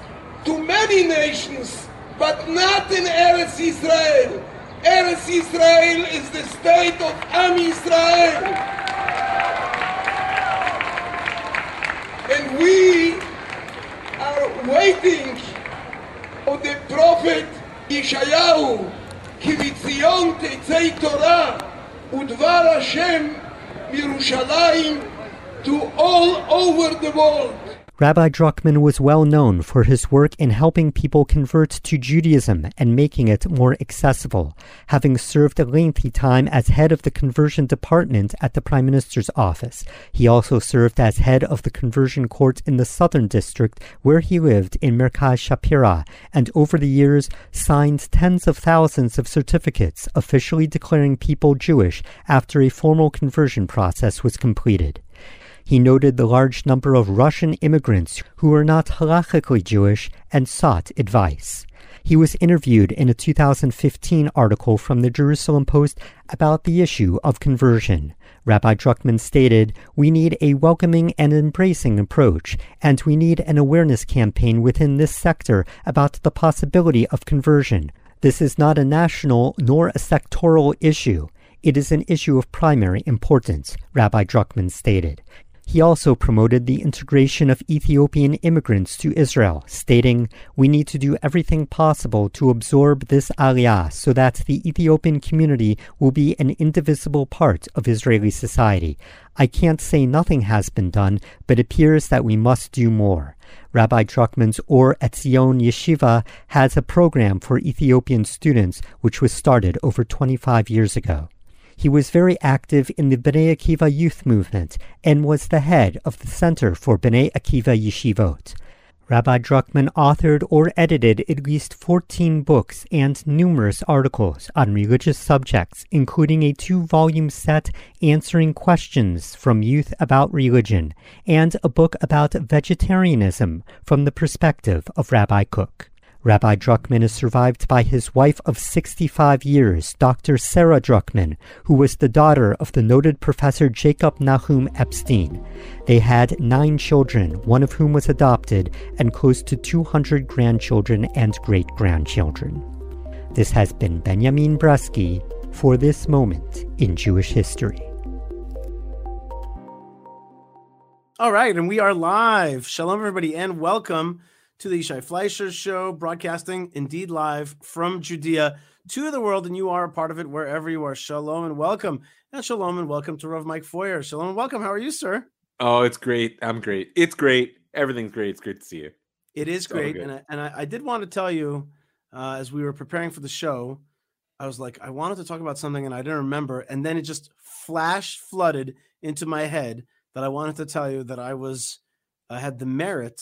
Speaker 7: to many nations, but not in Eretz Israel. Eretz Israel is the state of Am Israel. And we are waiting for the prophet Yeshayahu, כי מציון תצא תורה ודבר השם מירושלים to all over the world.
Speaker 3: Rabbi Drukman was well known for his work in helping people convert to Judaism and making it more accessible, having served a lengthy time as head of the conversion department at the Prime Minister's office. He also served as head of the conversion court in the Southern District, where he lived in Merkaz Shapira, and over the years signed tens of thousands of certificates officially declaring people Jewish after a formal conversion process was completed. He noted the large number of Russian immigrants who were not halachically Jewish and sought advice. He was interviewed in a 2015 article from the Jerusalem Post about the issue of conversion. Rabbi Drukman stated, We need a welcoming and embracing approach, and we need an awareness campaign within this sector about the possibility of conversion. This is not a national nor a sectoral issue. It is an issue of primary importance, Rabbi Drukman stated. He also promoted the integration of Ethiopian immigrants to Israel, stating, We need to do everything possible to absorb this aliyah so that the Ethiopian community will be an indivisible part of Israeli society. I can't say nothing has been done, but appears that we must do more. Rabbi Drukman's Or Etzion Yeshiva has a program for Ethiopian students which was started over 25 years ago. He was very active in the Bnei Akiva youth movement and was the head of the Center for Bnei Akiva Yeshivot. Rabbi Drukman authored or edited at least 14 books and numerous articles on religious subjects, including a two volume set answering questions from youth about religion, and a book about vegetarianism from the perspective of Rabbi Kook. Rabbi Drukman is survived by his wife of 65 years, Dr. Sarah Drukman, who was the daughter of the noted professor Jacob Nahum Epstein. They had nine children, one of whom was adopted, and close to 200 grandchildren and great grandchildren. This has been Benjamin Bresky for this moment in Jewish history.
Speaker 1: All right, and we are live. Shalom, everybody, and welcome to the Yishai Fleisher Show, broadcasting indeed live from Judea to the world, and you are a part of it wherever you are. Shalom and welcome. And shalom and welcome to Rav Mike Feuer. Shalom and welcome. How are you, sir?
Speaker 8: Oh, it's great. I'm great. It's great. Everything's great. It's great to see you.
Speaker 1: It is
Speaker 8: It's
Speaker 1: great. And I, and I, I did want to tell you, uh, as we were preparing for the show, I was like, I wanted to talk about something and I didn't remember. And then it just flash flooded into my head that I wanted to tell you that I was, I had the merit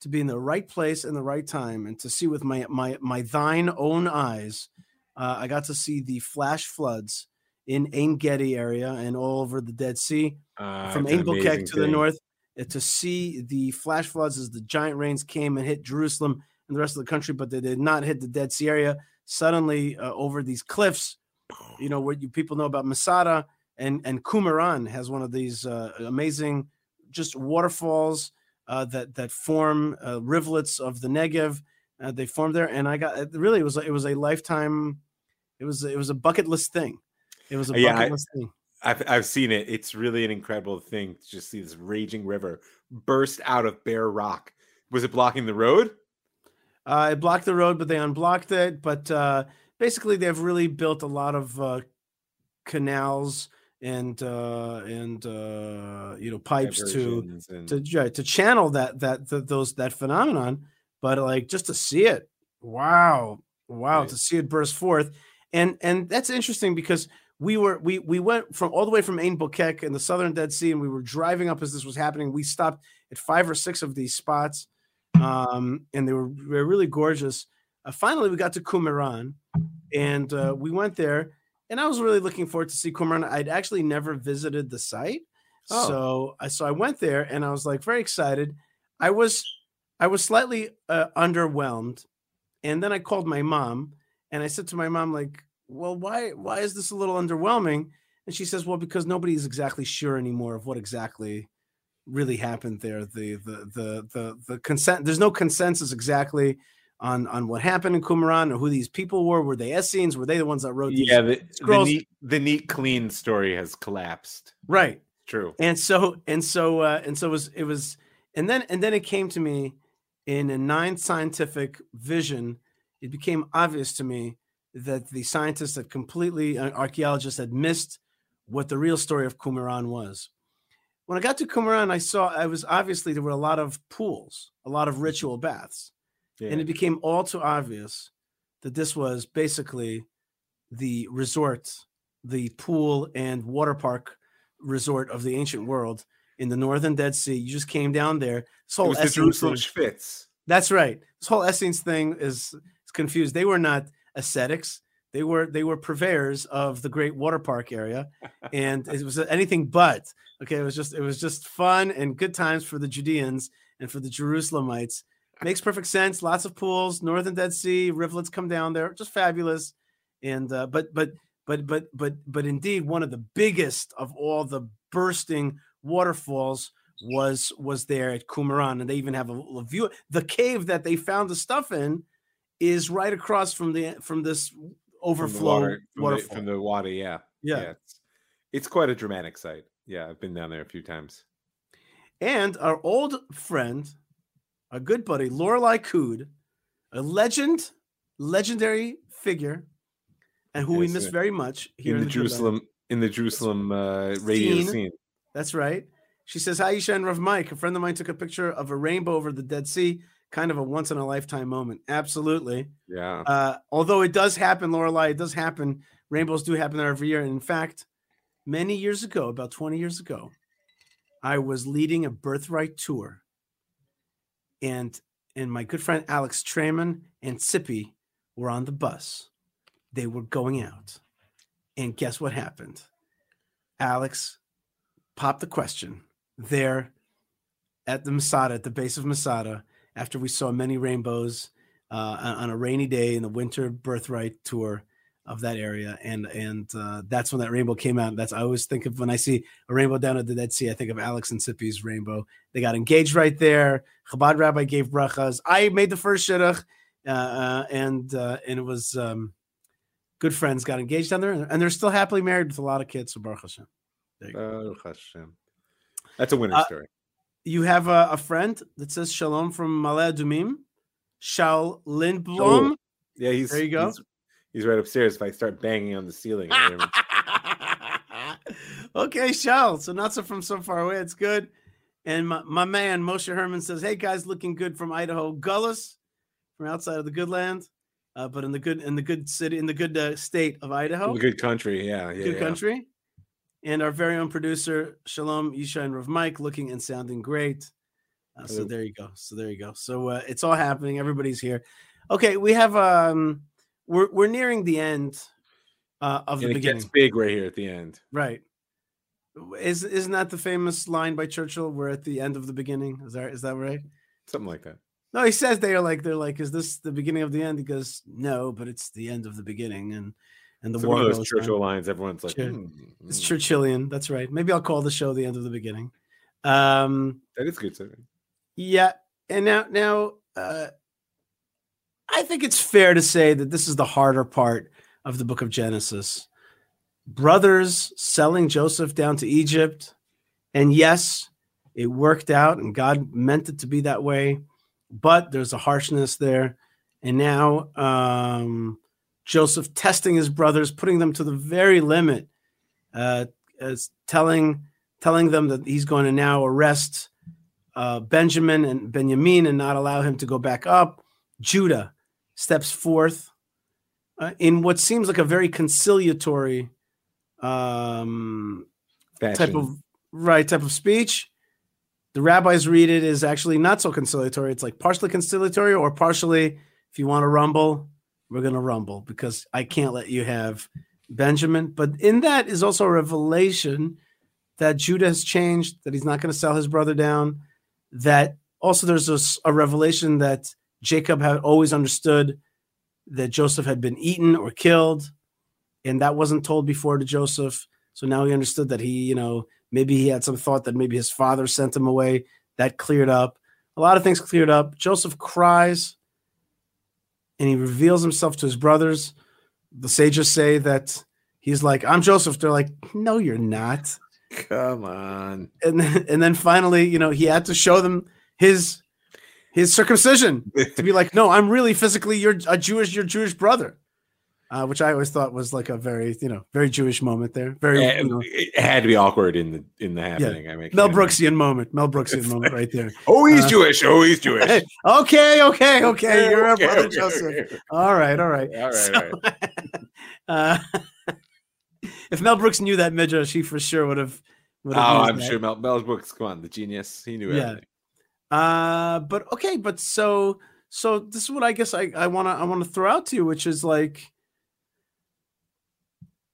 Speaker 1: to be in the right place in the right time and to see with my my my thine own eyes. Uh, I got to see the flash floods in Ein Gedi area and all over the Dead Sea,
Speaker 8: Uh,
Speaker 1: from
Speaker 8: it's
Speaker 1: Ein Bokek to the north. uh, To see the flash floods as the giant rains came and hit Jerusalem and the rest of the country, but they did not hit the Dead Sea area. Suddenly, uh, over these cliffs, you know, where you people know about Masada and and Qumran has one of these uh, amazing just waterfalls uh, that that form uh, rivulets of the Negev. Uh, they formed there, and I got it really it was a- it was a lifetime. It was it was a bucket list thing. It was a
Speaker 8: Yeah,
Speaker 1: bucket
Speaker 8: I-
Speaker 1: list thing.
Speaker 8: I've I've seen it. It's really an incredible thing to just see this raging river burst out of bare rock. Was it blocking the road?
Speaker 1: Uh, it blocked the road, but they unblocked it. But uh, basically, they've really built a lot of uh, canals and uh, and uh, you know pipes to
Speaker 8: and-
Speaker 1: to yeah, to channel that that th- those that phenomenon but like just to see it wow wow
Speaker 8: Right.
Speaker 1: to see it burst forth and and that's interesting because we were we we went from all the way from Ain Bokek in the southern Dead Sea and we were driving up as this was happening we stopped at five or six of these spots um and they were, they were really gorgeous uh, finally we got to Qumran and uh, we went there and I was really looking forward to see Qumran I'd actually never visited the site
Speaker 8: Oh.
Speaker 1: so I so I went there and I was like very excited. I was I was slightly uh, underwhelmed, and then I called my mom and I said to my mom like, "Well, why why is this a little underwhelming?" And she says, "Well, because nobody's exactly sure anymore of what exactly really happened there. The the the the the consent. There's no consensus exactly." On, on what happened in Qumran or who these people were. Were they Essenes? Were they the ones that wrote these?
Speaker 8: yeah, the, the neat, the neat, clean story has collapsed.
Speaker 1: Right.
Speaker 8: True.
Speaker 1: and so and so uh and so it was it was and then and then it came to me in a nine scientific vision it became obvious to me that the scientists had completely uh, archaeologists had missed what the real story of Qumran was when i got to Qumran i saw i was obviously there were a lot of pools a lot of ritual baths
Speaker 8: Yeah.
Speaker 1: and it became all too obvious that this was basically the resort, the pool and water park resort of the ancient world in the northern Dead Sea. You just came down there. This
Speaker 8: it
Speaker 1: whole
Speaker 8: was the
Speaker 1: Essenes
Speaker 8: Jerusalem Schwitz.
Speaker 1: that's right. This whole Essenes thing is, is confused. They were not ascetics. They were they were purveyors of the great water park area, and it was anything but. Okay, it was just it was just fun and good times for the Judeans and for the Jerusalemites. Makes perfect sense. Lots of pools, northern Dead Sea, rivulets come down there, just fabulous. And uh, but but but but but but indeed, one of the biggest of all the bursting waterfalls was was there at Qumran, and they even have a, a view. The cave that they found the stuff in is right across from the from this
Speaker 8: from the
Speaker 1: overflow
Speaker 8: water, from, the,
Speaker 1: waterfall.
Speaker 8: from the water. Yeah.
Speaker 1: yeah.
Speaker 8: it's, it's quite a dramatic sight. Yeah, I've been down there a few times.
Speaker 1: and our old friend, our good buddy Lorelai Kude, a legend, legendary figure, and who we miss very much here
Speaker 8: in the
Speaker 1: Good Land.
Speaker 8: Jerusalem in the Jerusalem uh, radio
Speaker 1: Scene.
Speaker 8: scene.
Speaker 1: That's right. She says, Hi, Yishai and Rav Mike. A friend of mine took a picture of a rainbow over the Dead Sea. Kind of a once in a lifetime moment. Absolutely.
Speaker 8: Yeah.
Speaker 1: Uh, although it does happen, Lorelai, it does happen. Rainbows do happen there every year. And in fact, many years ago, about 20 years ago, I was leading a birthright tour. And and my good friend Alex Traiman and Sippy were on the bus. They were going out. And guess what happened? Alex popped the question there at the Masada, at the base of Masada, after we saw many rainbows uh, on on a rainy day in the winter birthright tour of that area, and and uh, that's when that rainbow came out. That's I always think of when I see a rainbow down at the Dead Sea. I think of Alex and Sippy's rainbow. They got engaged right there. Chabad rabbi gave brachas. I made the first shidduch, uh, uh, and uh, and it was um, good friends got engaged down there, and they're still happily married with a lot of kids. So Baruch Hashem. There you go.
Speaker 8: Baruch Hashem. That's a winner
Speaker 1: Uh,
Speaker 8: story.
Speaker 1: You have a, a friend that says shalom from Ma'ale Adumim, Shaul Lindblom.
Speaker 8: Shaul. Yeah, he's
Speaker 1: there you go.
Speaker 8: He's, he's right upstairs. If I start banging on the ceiling, I hear him.
Speaker 1: okay, Shaul. So not so from so far away. It's good. And my, my man Moshe Herman says, "Hey guys, looking good from Idaho, Gullis, from outside of the good land, uh, but in the good in the good city in the good uh, state of Idaho,
Speaker 8: good country. Yeah, yeah.
Speaker 1: good
Speaker 8: yeah.
Speaker 1: country." And our very own producer Shalom Yishai and Rav Mike, looking and sounding great. Uh, so there you go. So there you go. So uh, it's all happening. Everybody's here. Okay, we have um, we're we're nearing the end uh, of the
Speaker 8: And it
Speaker 1: beginning.
Speaker 8: gets big right here at the end.
Speaker 1: Right. Is isn't that the famous line by Churchill? We're at the end of the beginning. Is that is that right?
Speaker 8: Something like that.
Speaker 1: No, he says they are like they're like, is this the beginning of the end? He goes, no, but it's the end of the beginning, and and the war
Speaker 8: one of those Churchill
Speaker 1: on.
Speaker 8: lines. Everyone's like. "Hmm,
Speaker 1: It's
Speaker 8: hmm."
Speaker 1: Churchillian. That's right. Maybe I'll call the show the end of the beginning. Um,
Speaker 8: That is good. Sir.
Speaker 1: yeah, and now now uh, I think it's fair to say that this is the harder part of the book of Genesis. Brothers selling Joseph down to Egypt. And yes, it worked out and God meant it to be that way, but there's a harshness there. And now um, Joseph testing his brothers, putting them to the very limit uh, is telling telling them that he's going to now arrest uh, Benjamin and Benjamin and not allow him to go back up. Judah steps forth uh, in what seems like a very conciliatory um, type of right type of speech. The rabbis read it as actually not so conciliatory. It's like partially conciliatory or partially, if you want to rumble, we're going to rumble because I can't let you have Benjamin. But in that is also a revelation that Judah has changed, that he's not going to sell his brother down. That also there's a revelation that Jacob had always understood that Joseph had been eaten or killed, and that wasn't told before to Joseph. So now he understood that he, you know, maybe he had some thought that maybe his father sent him away. That cleared up. A lot of things cleared up. Joseph cries and he reveals himself to his brothers. The sages say that he's like, I'm Joseph. They're like, no, you're not.
Speaker 8: Come on.
Speaker 1: And then, and then finally, you know, he had to show them his his circumcision to be like, no, I'm really physically your a Jewish, your Jewish brother. Uh, which I always thought was like a very, you know, very Jewish moment there. Very,
Speaker 8: Yeah,
Speaker 1: you know,
Speaker 8: it had to be awkward in the in the happening. I mean,
Speaker 1: Mel Brooksian moment. Mel Brooksian moment right there.
Speaker 8: Oh, he's
Speaker 1: Uh,
Speaker 8: Jewish. Oh, he's Jewish.
Speaker 1: okay, okay, okay. You're
Speaker 8: Okay,
Speaker 1: our brother
Speaker 8: okay,
Speaker 1: Joseph.
Speaker 8: okay.
Speaker 1: All right, all right.
Speaker 8: All right,
Speaker 1: So,
Speaker 8: all right.
Speaker 1: uh, if Mel Brooks knew that midrash, he for sure would have.
Speaker 8: Oh,
Speaker 1: would have used
Speaker 8: I'm
Speaker 1: that.
Speaker 8: sure Mel, Mel Brooks. Come on, the genius. He knew
Speaker 1: Yeah.
Speaker 8: everything.
Speaker 1: Uh, but okay, but so so this is what I guess I I want to I want to throw out to you, which is like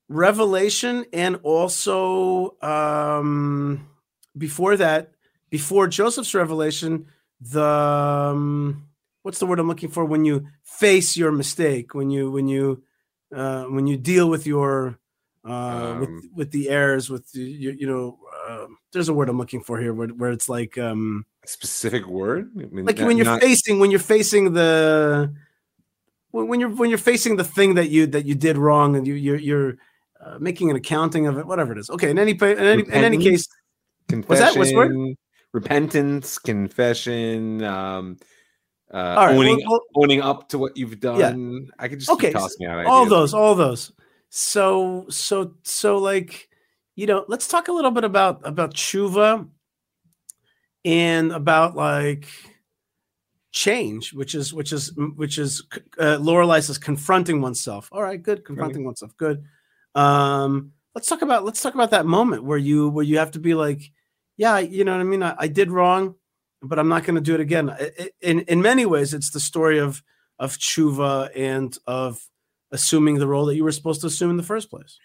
Speaker 1: revelation and also um before that before joseph's revelation the um, what's the word i'm looking for? When you face your mistake when you when you uh when you deal with your uh with
Speaker 8: Um,
Speaker 1: with the errors with you, you know uh, there's a word i'm looking for here where, where it's like um
Speaker 8: A specific word. I mean,
Speaker 1: like
Speaker 8: not-
Speaker 1: when you're
Speaker 8: not-
Speaker 1: facing when you're facing the when, when you're when you're facing the thing that you that you did wrong and you you're you're uh, making an accounting of it whatever it is okay in any in any, in any case What's that? What's word?
Speaker 8: confession, repentance, confession, um, uh,
Speaker 1: right,
Speaker 8: owning
Speaker 1: well-
Speaker 8: owning up to what you've done. I could just
Speaker 1: okay
Speaker 8: keep tossing out
Speaker 1: all those all those so so so like you know let's talk a little bit about about tshuva and about like change which is which is which is uh, Lorelai says confronting oneself. All right good confronting oneself good. Um let's talk about let's talk about that moment where you where you have to be like yeah you know what i mean? I, I did wrong but i'm not going to do it again. In in many ways it's the story of of tshuva and of assuming the role that you were supposed to assume in the first place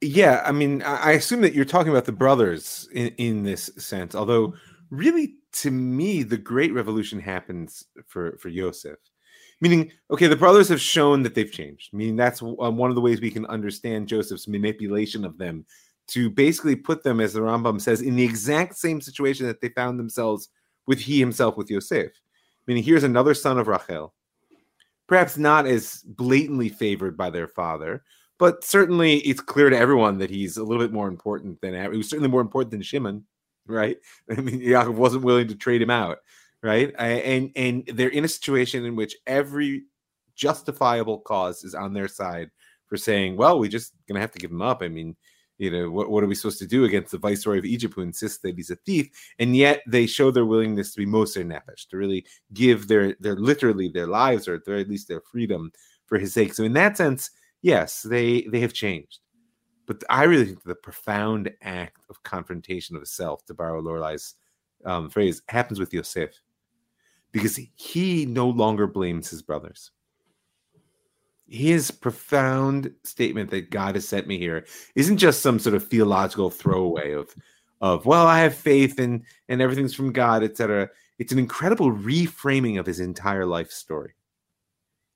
Speaker 8: Yeah, I mean, I assume that you're talking about the brothers in, in this sense. Although, really, to me, the great revolution happens for for Yosef. Meaning, okay, the brothers have shown that they've changed. Meaning, that's uh, one of the ways we can understand Joseph's manipulation of them to basically put them, as the Rambam says, in the exact same situation that they found themselves with he himself with Yosef. Meaning, here's another son of Rachel, perhaps not as blatantly favored by their father, but certainly it's clear to everyone that he's a little bit more important than he was certainly more important than Shimon, right? I mean, Yaakov wasn't willing to trade him out, right? And and they're in a situation in which every justifiable cause is on their side for saying, well, we're just gonna have to give him up. I mean, you know, what, what are we supposed to do against the viceroy of Egypt who insists that he's a thief? And yet they show their willingness to be Moser Nefesh, to really give their their literally their lives or at least their freedom for his sake. So in that sense, yes, they they have changed. But I really think the profound act of confrontation of self, to borrow Lorelai's um, phrase, happens with Yosef because he no longer blames his brothers. His profound statement that God has sent me here isn't just some sort of theological throwaway of, of well, I have faith and and everything's from God, etc. It's an incredible reframing of his entire life story.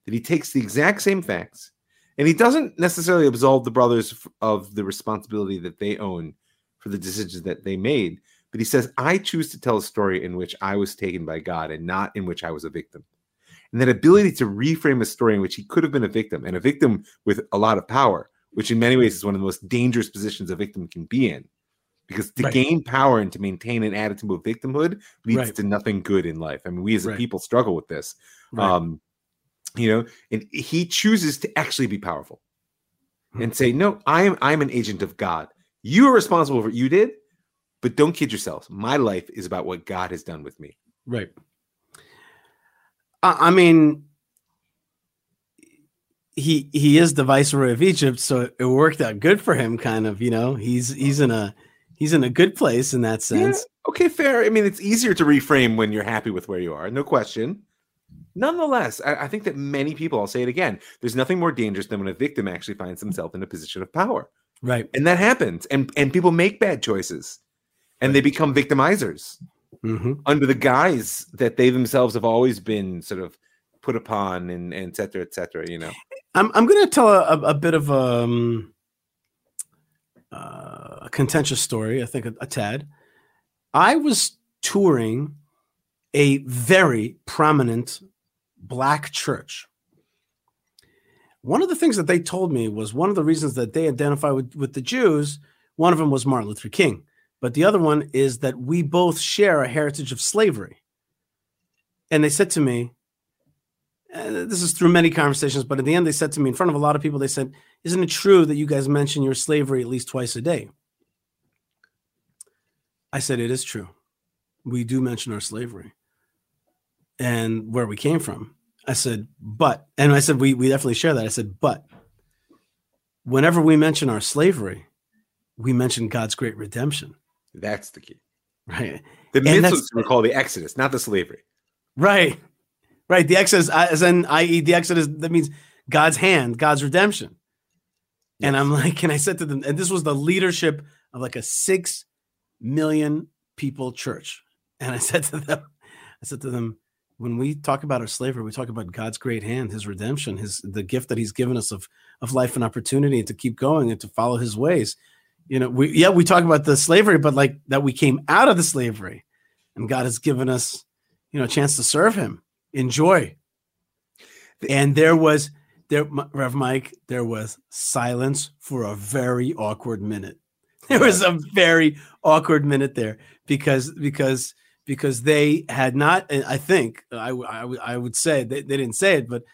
Speaker 8: That he takes the exact same facts and he doesn't necessarily absolve the brothers of the responsibility that they own for the decisions that they made but he says i choose to tell a story in which i was taken by god and not in which i was a victim and that ability to reframe a story in which he could have been a victim and a victim with a lot of power which in many ways is one of the most dangerous positions a victim can be in because to
Speaker 1: Right.
Speaker 8: gain power and to maintain an attitude of victimhood leads
Speaker 1: Right.
Speaker 8: to nothing good in life i mean we as a
Speaker 1: Right.
Speaker 8: people struggle with this um you know and he chooses to actually be powerful hmm. and say, no, I am I'm an agent of God. You are responsible for what you did, but don't kid yourselves. My life is about what God has done with me.
Speaker 1: Right. I, I mean, he he is the viceroy of Egypt, so it worked out good for him. Kind of, you know, he's he's in a he's in a good place in that sense.
Speaker 8: Yeah, okay, fair. I mean, it's easier to reframe when you're happy with where you are, no question. Nonetheless, I, I think that many people, I'll say it again, there's nothing more dangerous than when a victim actually finds himself in a position of power.
Speaker 1: Right.
Speaker 8: And that happens. And and people make bad choices and they become victimizers
Speaker 1: Mm-hmm.
Speaker 8: under the guise that they themselves have always been sort of put upon and, and et cetera, et cetera, you know.
Speaker 1: I'm I'm going to tell a, a, a bit of um, uh, a contentious story. I think a, a tad. I was touring a very prominent black church. One of the things that they told me was one of the reasons that they identify with, with the Jews. One of them was Martin Luther King, but the other one is that we both share a heritage of slavery. And they said to me, this is through many conversations, but at the end, they said to me in front of a lot of people, they said, Isn't it true that you guys mention your slavery at least twice a day? I said, It is true. We do mention our slavery and where we came from. I said, But, and I said, We, we definitely share that. I said, But whenever we mention our slavery, we mention God's great redemption,
Speaker 8: That's the key.
Speaker 1: right?
Speaker 8: The
Speaker 1: And
Speaker 8: myths
Speaker 1: that's-
Speaker 8: we call the Exodus, not the slavery.
Speaker 1: Right. Right. The Exodus, as in, i.e., the Exodus, that means God's hand, God's redemption. And I'm like, and I said to them, and this was the leadership of like a six million people church. And I said to them, I said to them, when we talk about our slavery, we talk about God's great hand, his redemption, his the gift that he's given us of of life and opportunity to keep going and to follow his ways. You know, we yeah, we talk about the slavery, but like that we came out of the slavery and God has given us, you know, a chance to serve him. Enjoy. And there was there Rev Mike, there was silence for a very awkward minute. There was a very awkward minute there because because because they had not and I think I would say they, they didn't say it but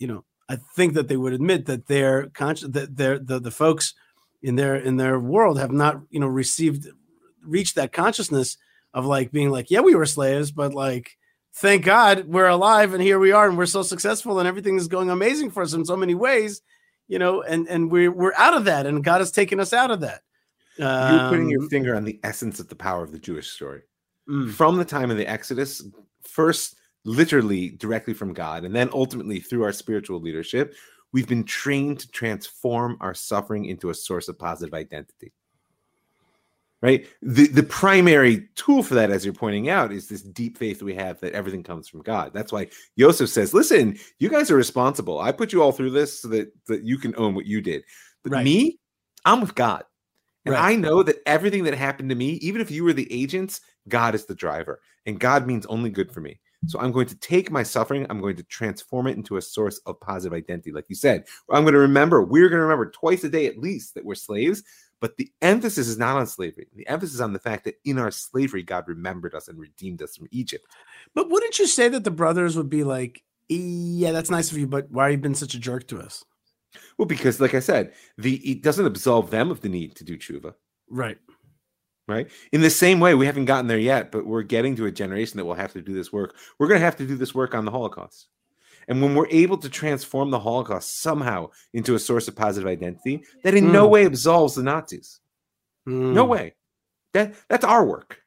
Speaker 1: you know I think that they would admit that their conscious that their the, the folks in their in their world have not you know received reached that consciousness of like being like yeah we were slaves but like thank God we're alive and here we are and we're so successful and everything is going amazing for us in so many ways, you know, and and we're we're out of that and God has taken us out of that.
Speaker 8: You're putting your
Speaker 1: Um,
Speaker 8: finger on the essence of the power of the Jewish story.
Speaker 1: Mm,
Speaker 8: From the time of the Exodus, first literally directly from God, and then ultimately through our spiritual leadership, we've been trained to transform our suffering into a source of positive identity. Right? The the primary tool for that, as you're pointing out, is this deep faith we have that everything comes from God. That's why Joseph says, Listen, you guys are responsible. I put you all through this so that, that you can own what you did. But
Speaker 1: Right.
Speaker 8: me, I'm with God. And
Speaker 1: Right.
Speaker 8: I know that everything that happened to me, even if you were the agents, God is the driver. And God means only good for me. So I'm going to take my suffering, I'm going to transform it into a source of positive identity. Like you said, I'm going to remember, we're going to remember twice a day at least that we're slaves. But the emphasis is not on slavery. The emphasis is on the fact that in our slavery, God remembered us and redeemed us from Egypt.
Speaker 1: but wouldn't you say that the brothers would be like, yeah, that's nice of you, but why have you been such a jerk to us?
Speaker 8: Well, because like I said, the it doesn't absolve them of the need to do tshuva.
Speaker 1: Right.
Speaker 8: right? In the same way, we haven't gotten there yet, but we're getting to a generation that will have to do this work. We're going to have to do this work on the Holocaust. And when we're able to transform the Holocaust somehow into a source of positive identity, that in no
Speaker 1: Mm.
Speaker 8: way absolves the Nazis. No
Speaker 1: Mm,
Speaker 8: way. That that's our work.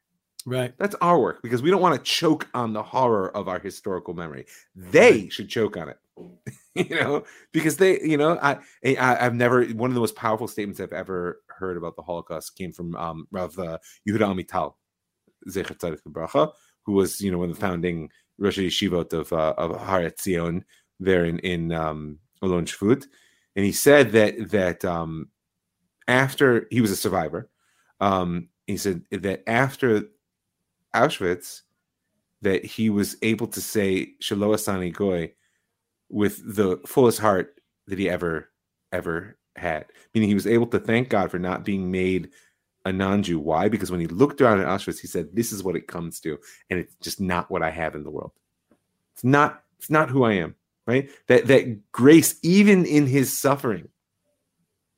Speaker 1: Right.
Speaker 8: That's our work because we don't want to choke on the horror of our historical memory. They should choke on it. you know, because they, you know, I, I I've never one of the most powerful statements I've ever heard about the Holocaust came from um Rav uh, Yehuda Amital, Bracha, who was you know one of the founding Rosh Yeshivot of uh, of Har Etzion there in in um, Alon Shvut, and he said that that um after he was a survivor, um he said that after Auschwitz, that he was able to say Shelo Asani Goy with the fullest heart that he ever ever had. Meaning he was able to thank God for not being made a non-Jew. Why? Because when he looked around at Auschwitz, he said, "This is what it comes to, and it's just not what I have in the world. It's not. It's not who I am." Right? That that grace, even in his suffering,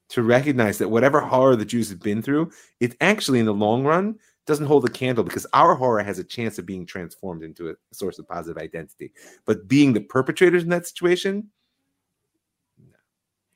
Speaker 8: to recognize that whatever horror the Jews have been through, it actually in the long run doesn't hold a candle because our horror has a chance of being transformed into a source of positive identity. But being the perpetrators in that situation,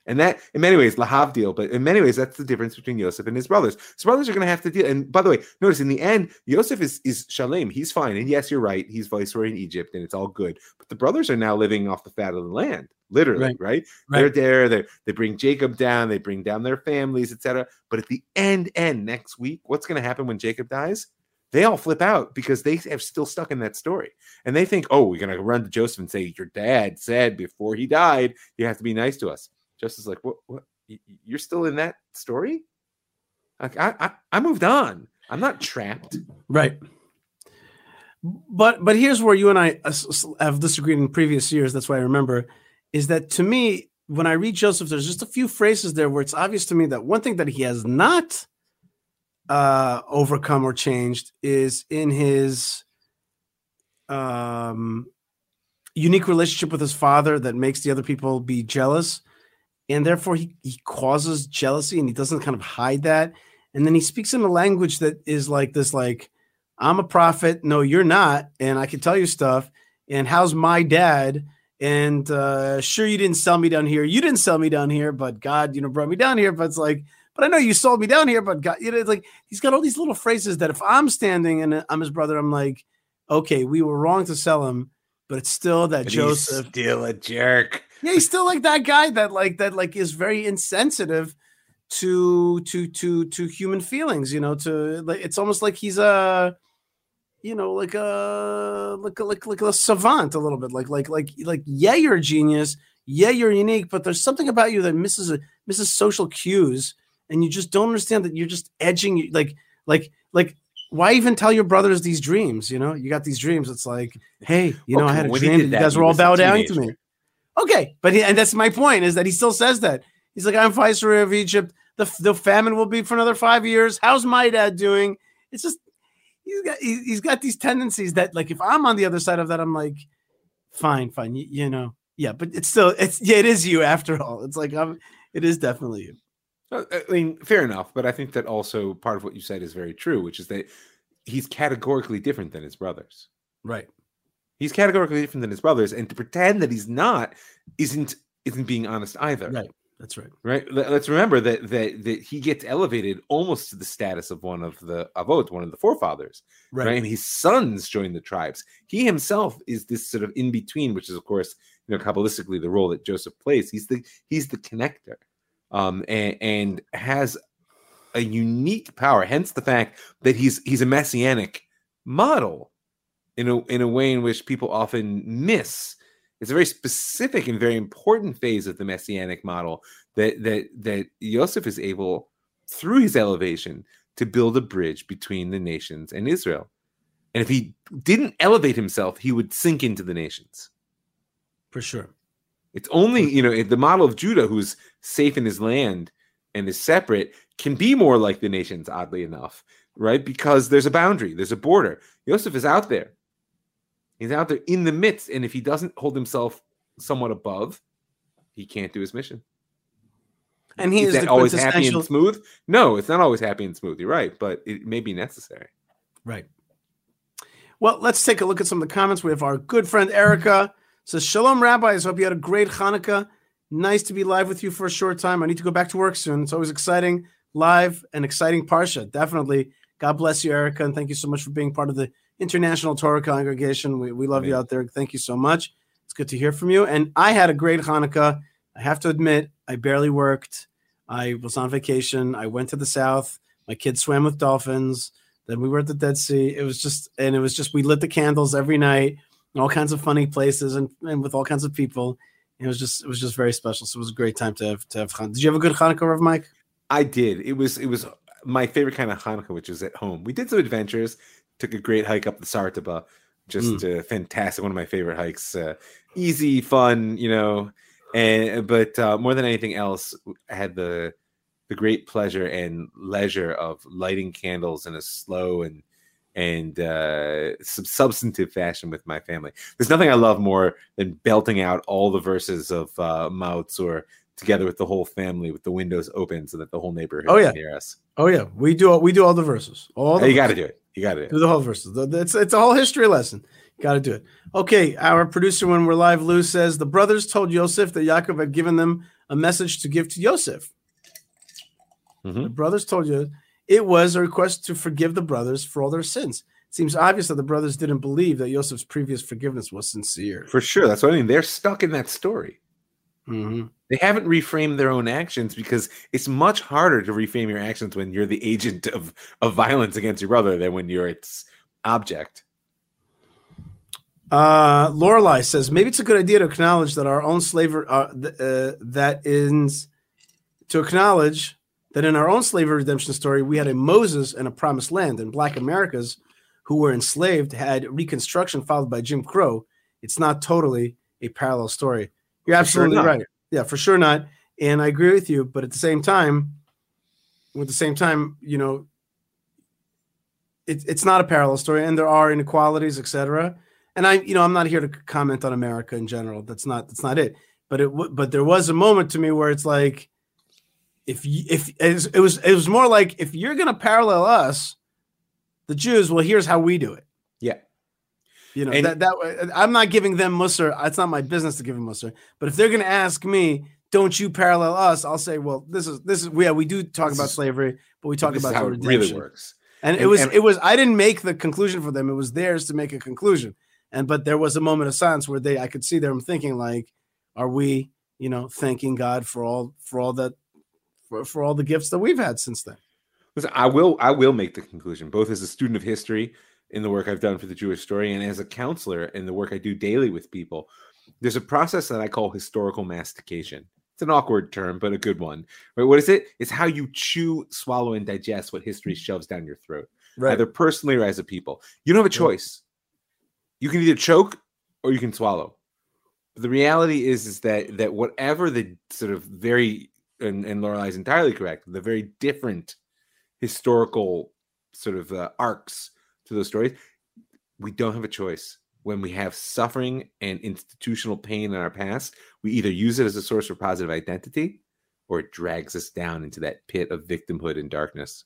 Speaker 8: and that, in many ways, Lahavdil, but in many ways, that's the difference between Yosef and his brothers. His brothers are going to have to deal. And by the way, notice in the end, Yosef is, is Shalem. He's fine. And yes, you're right. He's viceroy in Egypt and it's all good. But the brothers are now living off the fat of the land, literally, right? right? right. They're there. They they bring Jacob down. They bring down their families, etc. But at the end, end next week, what's going to happen when Jacob dies? They all flip out because they have still stuck in that story. And they think, oh, we're going to run to Joseph and say, your dad said before he died, you have to be nice to us just is like, what? What? You're still in that story? Like, I, I, I moved on. I'm not trapped.
Speaker 1: Right. But but here's where you and I uh, have disagreed in previous years. That's why I remember is that to me when I read Joseph, there's just a few phrases there where it's obvious to me that one thing that he has not uh, overcome or changed is in his um, unique relationship with his father that makes the other people be jealous. And therefore he, he causes jealousy and he doesn't kind of hide that. And then he speaks in a language that is like this like i'm a prophet. No you're not. And i can tell you stuff. And how's my dad and uh sure you didn't sell me down here you didn't sell me down here but god you know brought me down here but it's like but i know you sold me down here but god you know it's like he's got all these little phrases that if i'm standing and i'm his brother i'm like okay we were wrong to sell him but it's still that but joseph
Speaker 8: still a jerk
Speaker 1: yeah, he's still like that guy that like that like is very insensitive to to to to human feelings. You know, to like it's almost like he's a you know like a like a, like like a savant a little bit like like like like yeah you're a genius yeah you're unique but there's something about you that misses a misses social cues and you just don't understand that you're just edging like like like why even tell your brothers these dreams you know you got these dreams it's like hey you know okay, i had a dream that you guys were all bow down to me Okay, but he, and that's my point is that he still says that he's like, I'm viceroy of Egypt. The the famine will be for another five years. How's my dad doing? It's just he's got he's got these tendencies that like if I'm on the other side of that, I'm like, fine, fine, you, you know, yeah, but it's still it's yeah, it is you after all. It's like I'm, it is definitely you.
Speaker 8: Uh, I mean, fair enough, but I think that also part of what you said is very true, which is that he's categorically different than his brothers.
Speaker 1: Right.
Speaker 8: He's categorically different than his brothers, and to pretend that he's not isn't isn't being honest either.
Speaker 1: Right. That's right.
Speaker 8: Right. Let's remember that that that he gets elevated almost to the status of one of the avot, one of the forefathers. Right. right. And his sons join the tribes. He himself is this sort of in between, which is of course, you know, kabbalistically the role that Joseph plays. He's the he's the connector, um, and, and has a unique power. Hence the fact that he's he's a messianic model in a in a way in which people often miss. It's a very specific and very important phase of the messianic model that that that Yosef is able through his elevation to build a bridge between the nations and Israel. And if he didn't elevate himself, he would sink into the nations.
Speaker 1: For sure.
Speaker 8: It's only, you know, the model of Judah, who's safe in his land and is separate, can be more like the nations, oddly enough, right? Because there's a boundary, there's a border. Yosef is out there. He's out there in the midst, and if he doesn't hold himself somewhat above, he can't do his mission.
Speaker 1: And he is,
Speaker 8: is always happy and smooth. No, it's not always happy and smooth. You're right, but it may be necessary.
Speaker 1: Right. Well, let's take a look at some of the comments. We have our good friend Erica says, "Shalom, rabbis. Hope you had a great Hanukkah. Nice to be live with you for a short time. I need to go back to work soon. It's always exciting, live and exciting parsha. Definitely. God bless you, Erica, and thank you so much for being part of the International Torah Congregation. We, we love Amen. you out there. Thank you so much. It's good to hear from you. And I had a great Hanukkah. I have to admit, I barely worked. I was on vacation. I went to the south. My kids swam with dolphins. Then we were at the Dead Sea. It was just, and it was just, we lit the candles every night, in all kinds of funny places, and, and with all kinds of people. It was just, it was just very special. So it was a great time to have to have. Hanukkah. Did you have a good Hanukkah, Rev Mike?
Speaker 8: I did. It was, it was my favorite kind of Hanukkah, which was at home. We did some adventures took a great hike up the Sartaba. Just mm. uh, fantastic. One of my favorite hikes. Uh, easy, fun, you know. And but uh, more than anything else, I had the the great pleasure and leisure of lighting candles in a slow and and uh, some substantive fashion with my family. There's nothing I love more than belting out all the verses of uh, Maoz Tzur together with the whole family with the windows open so that the whole neighborhood
Speaker 1: Oh, yeah.
Speaker 8: can hear us.
Speaker 1: Oh yeah, we do we do all the verses. All the
Speaker 8: you got to do it. You got to do it.
Speaker 1: Do the whole verses. It's it's a whole history lesson. Got to do it. Okay, our producer, when we're live, Lou says the brothers told Yosef that Yaakov had given them a message to give to Yosef.
Speaker 8: Mhm.
Speaker 1: The brothers told you it was a request to forgive the brothers for all their sins. It seems obvious that the brothers didn't believe that Yosef's previous forgiveness was sincere.
Speaker 8: For sure. That's what I mean. They're stuck in that story.
Speaker 1: Mhm.
Speaker 8: They haven't reframed their own actions because it's much harder to reframe your actions when you're the agent of, of violence against your brother than when you're its object.
Speaker 1: Uh, Lorelai says maybe it's a good idea to acknowledge that our own slavery uh, th- uh, that is to acknowledge that in our own slavery redemption story we had a Moses and a promised land, and Black Americas who were enslaved had Reconstruction followed by Jim Crow. It's not totally a parallel story. You're
Speaker 8: For sure
Speaker 1: absolutely right. Yeah, for sure not. And I agree with you, but at the same time, with the same time, you know, it, it's not a parallel story, and there are inequalities, etc. And I, you know, I'm not here to comment on America in general. That's not that's not it. But it, but there was a moment to me where it's like, if you, if it was it was more like if you're gonna parallel us, the Jews, well, here's how we do it. You know
Speaker 8: And-
Speaker 1: that that uh, I'm not giving them Musser. It's not my business to give them Musser. But if they're gonna ask me, don't you parallel us? I'll say, well, this is this is yeah, we do talk about slavery, but we talk about
Speaker 8: how it really works.
Speaker 1: And, it was
Speaker 8: and-
Speaker 1: it was I didn't make the conclusion for them. It was theirs to make a conclusion. And but there was a moment of silence where they I could see them thinking like, are we, you know, thanking God for all for all that for, for all the gifts that we've had since then.
Speaker 8: Listen, I will I will make the conclusion, both as a student of history in the work I've done for the Jewish story and as a counselor in the work I do daily with people. There's a process that I call historical mastication. It's an awkward term, but a good one. Right? What is it? It's how you chew, swallow, and digest what history shoves down your throat, either personally or as a people. You don't have a choice. You can either choke or you can swallow. But the reality is, is that that whatever the sort of very and, and is entirely correct, the very different historical sort of uh, arcs to those stories, we don't have a choice. When we have suffering and institutional pain in our past, we either use it as a source of positive identity or it drags us down into that pit of victimhood and darkness.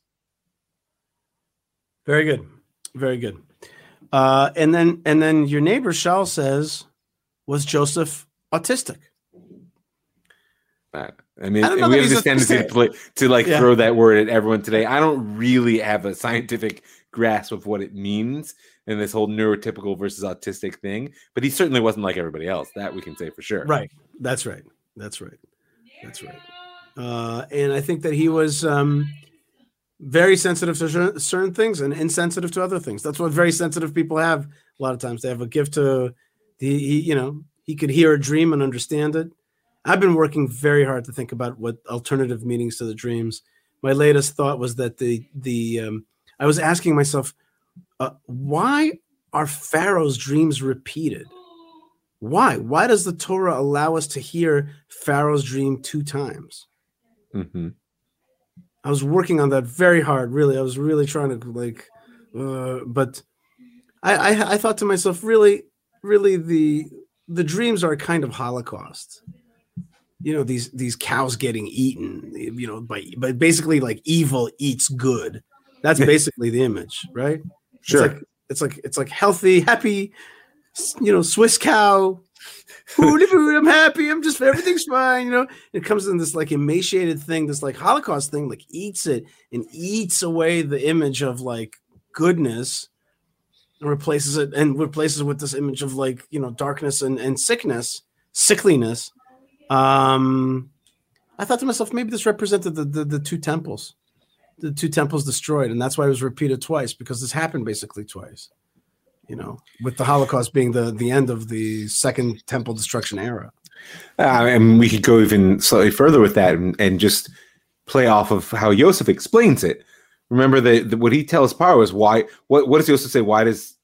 Speaker 1: Very good. Very good. Uh, and then and then your neighbor Shaul says, was Joseph autistic?
Speaker 8: Uh, I mean,
Speaker 1: I
Speaker 8: we have this tendency to, play, to like
Speaker 1: Yeah.
Speaker 8: throw that word at everyone today. I don't really have a scientific grasp of what it means in this whole neurotypical versus autistic thing, but he certainly wasn't like everybody else. That we can say for sure.
Speaker 1: Right. That's right. That's right. That's right. Uh, and I think that he was um, very sensitive to certain things and insensitive to other things. That's what very sensitive people have. A lot of times they have a gift to, he, he, you know, he could hear a dream and understand it. I've been working very hard to think about what alternative meanings to the dreams. My latest thought was that the the um, I was asking myself, uh, why are Pharaoh's dreams repeated? Why? Why does the Torah allow us to hear Pharaoh's dream two times?
Speaker 8: hmm
Speaker 1: I was working on that very hard. Really, I was really trying to like, uh, but I, I I thought to myself, really, really the the dreams are a kind of Holocaust. You know these these cows getting eaten. You know, by but basically like evil eats good. That's basically the image, right?
Speaker 8: Sure.
Speaker 1: It's like it's like it's like healthy, happy, you know, Swiss cow. I'm happy. I'm just everything's fine. You know, it comes in this like emaciated thing, this like Holocaust thing, like eats it and eats away the image of like goodness and replaces it and replaces it with this image of like you know darkness and, and sickness, sickliness. Um, I thought to myself, maybe this represented the, the the two temples, the two temples destroyed, and that's why it was repeated twice because this happened basically twice. You know, with the Holocaust being the the end of the second temple destruction era.
Speaker 8: Uh, and we could go even slightly further with that and, and just play off of how Yosef explains it. Remember that what he tells Paro is why. What what does Yosef say? Why does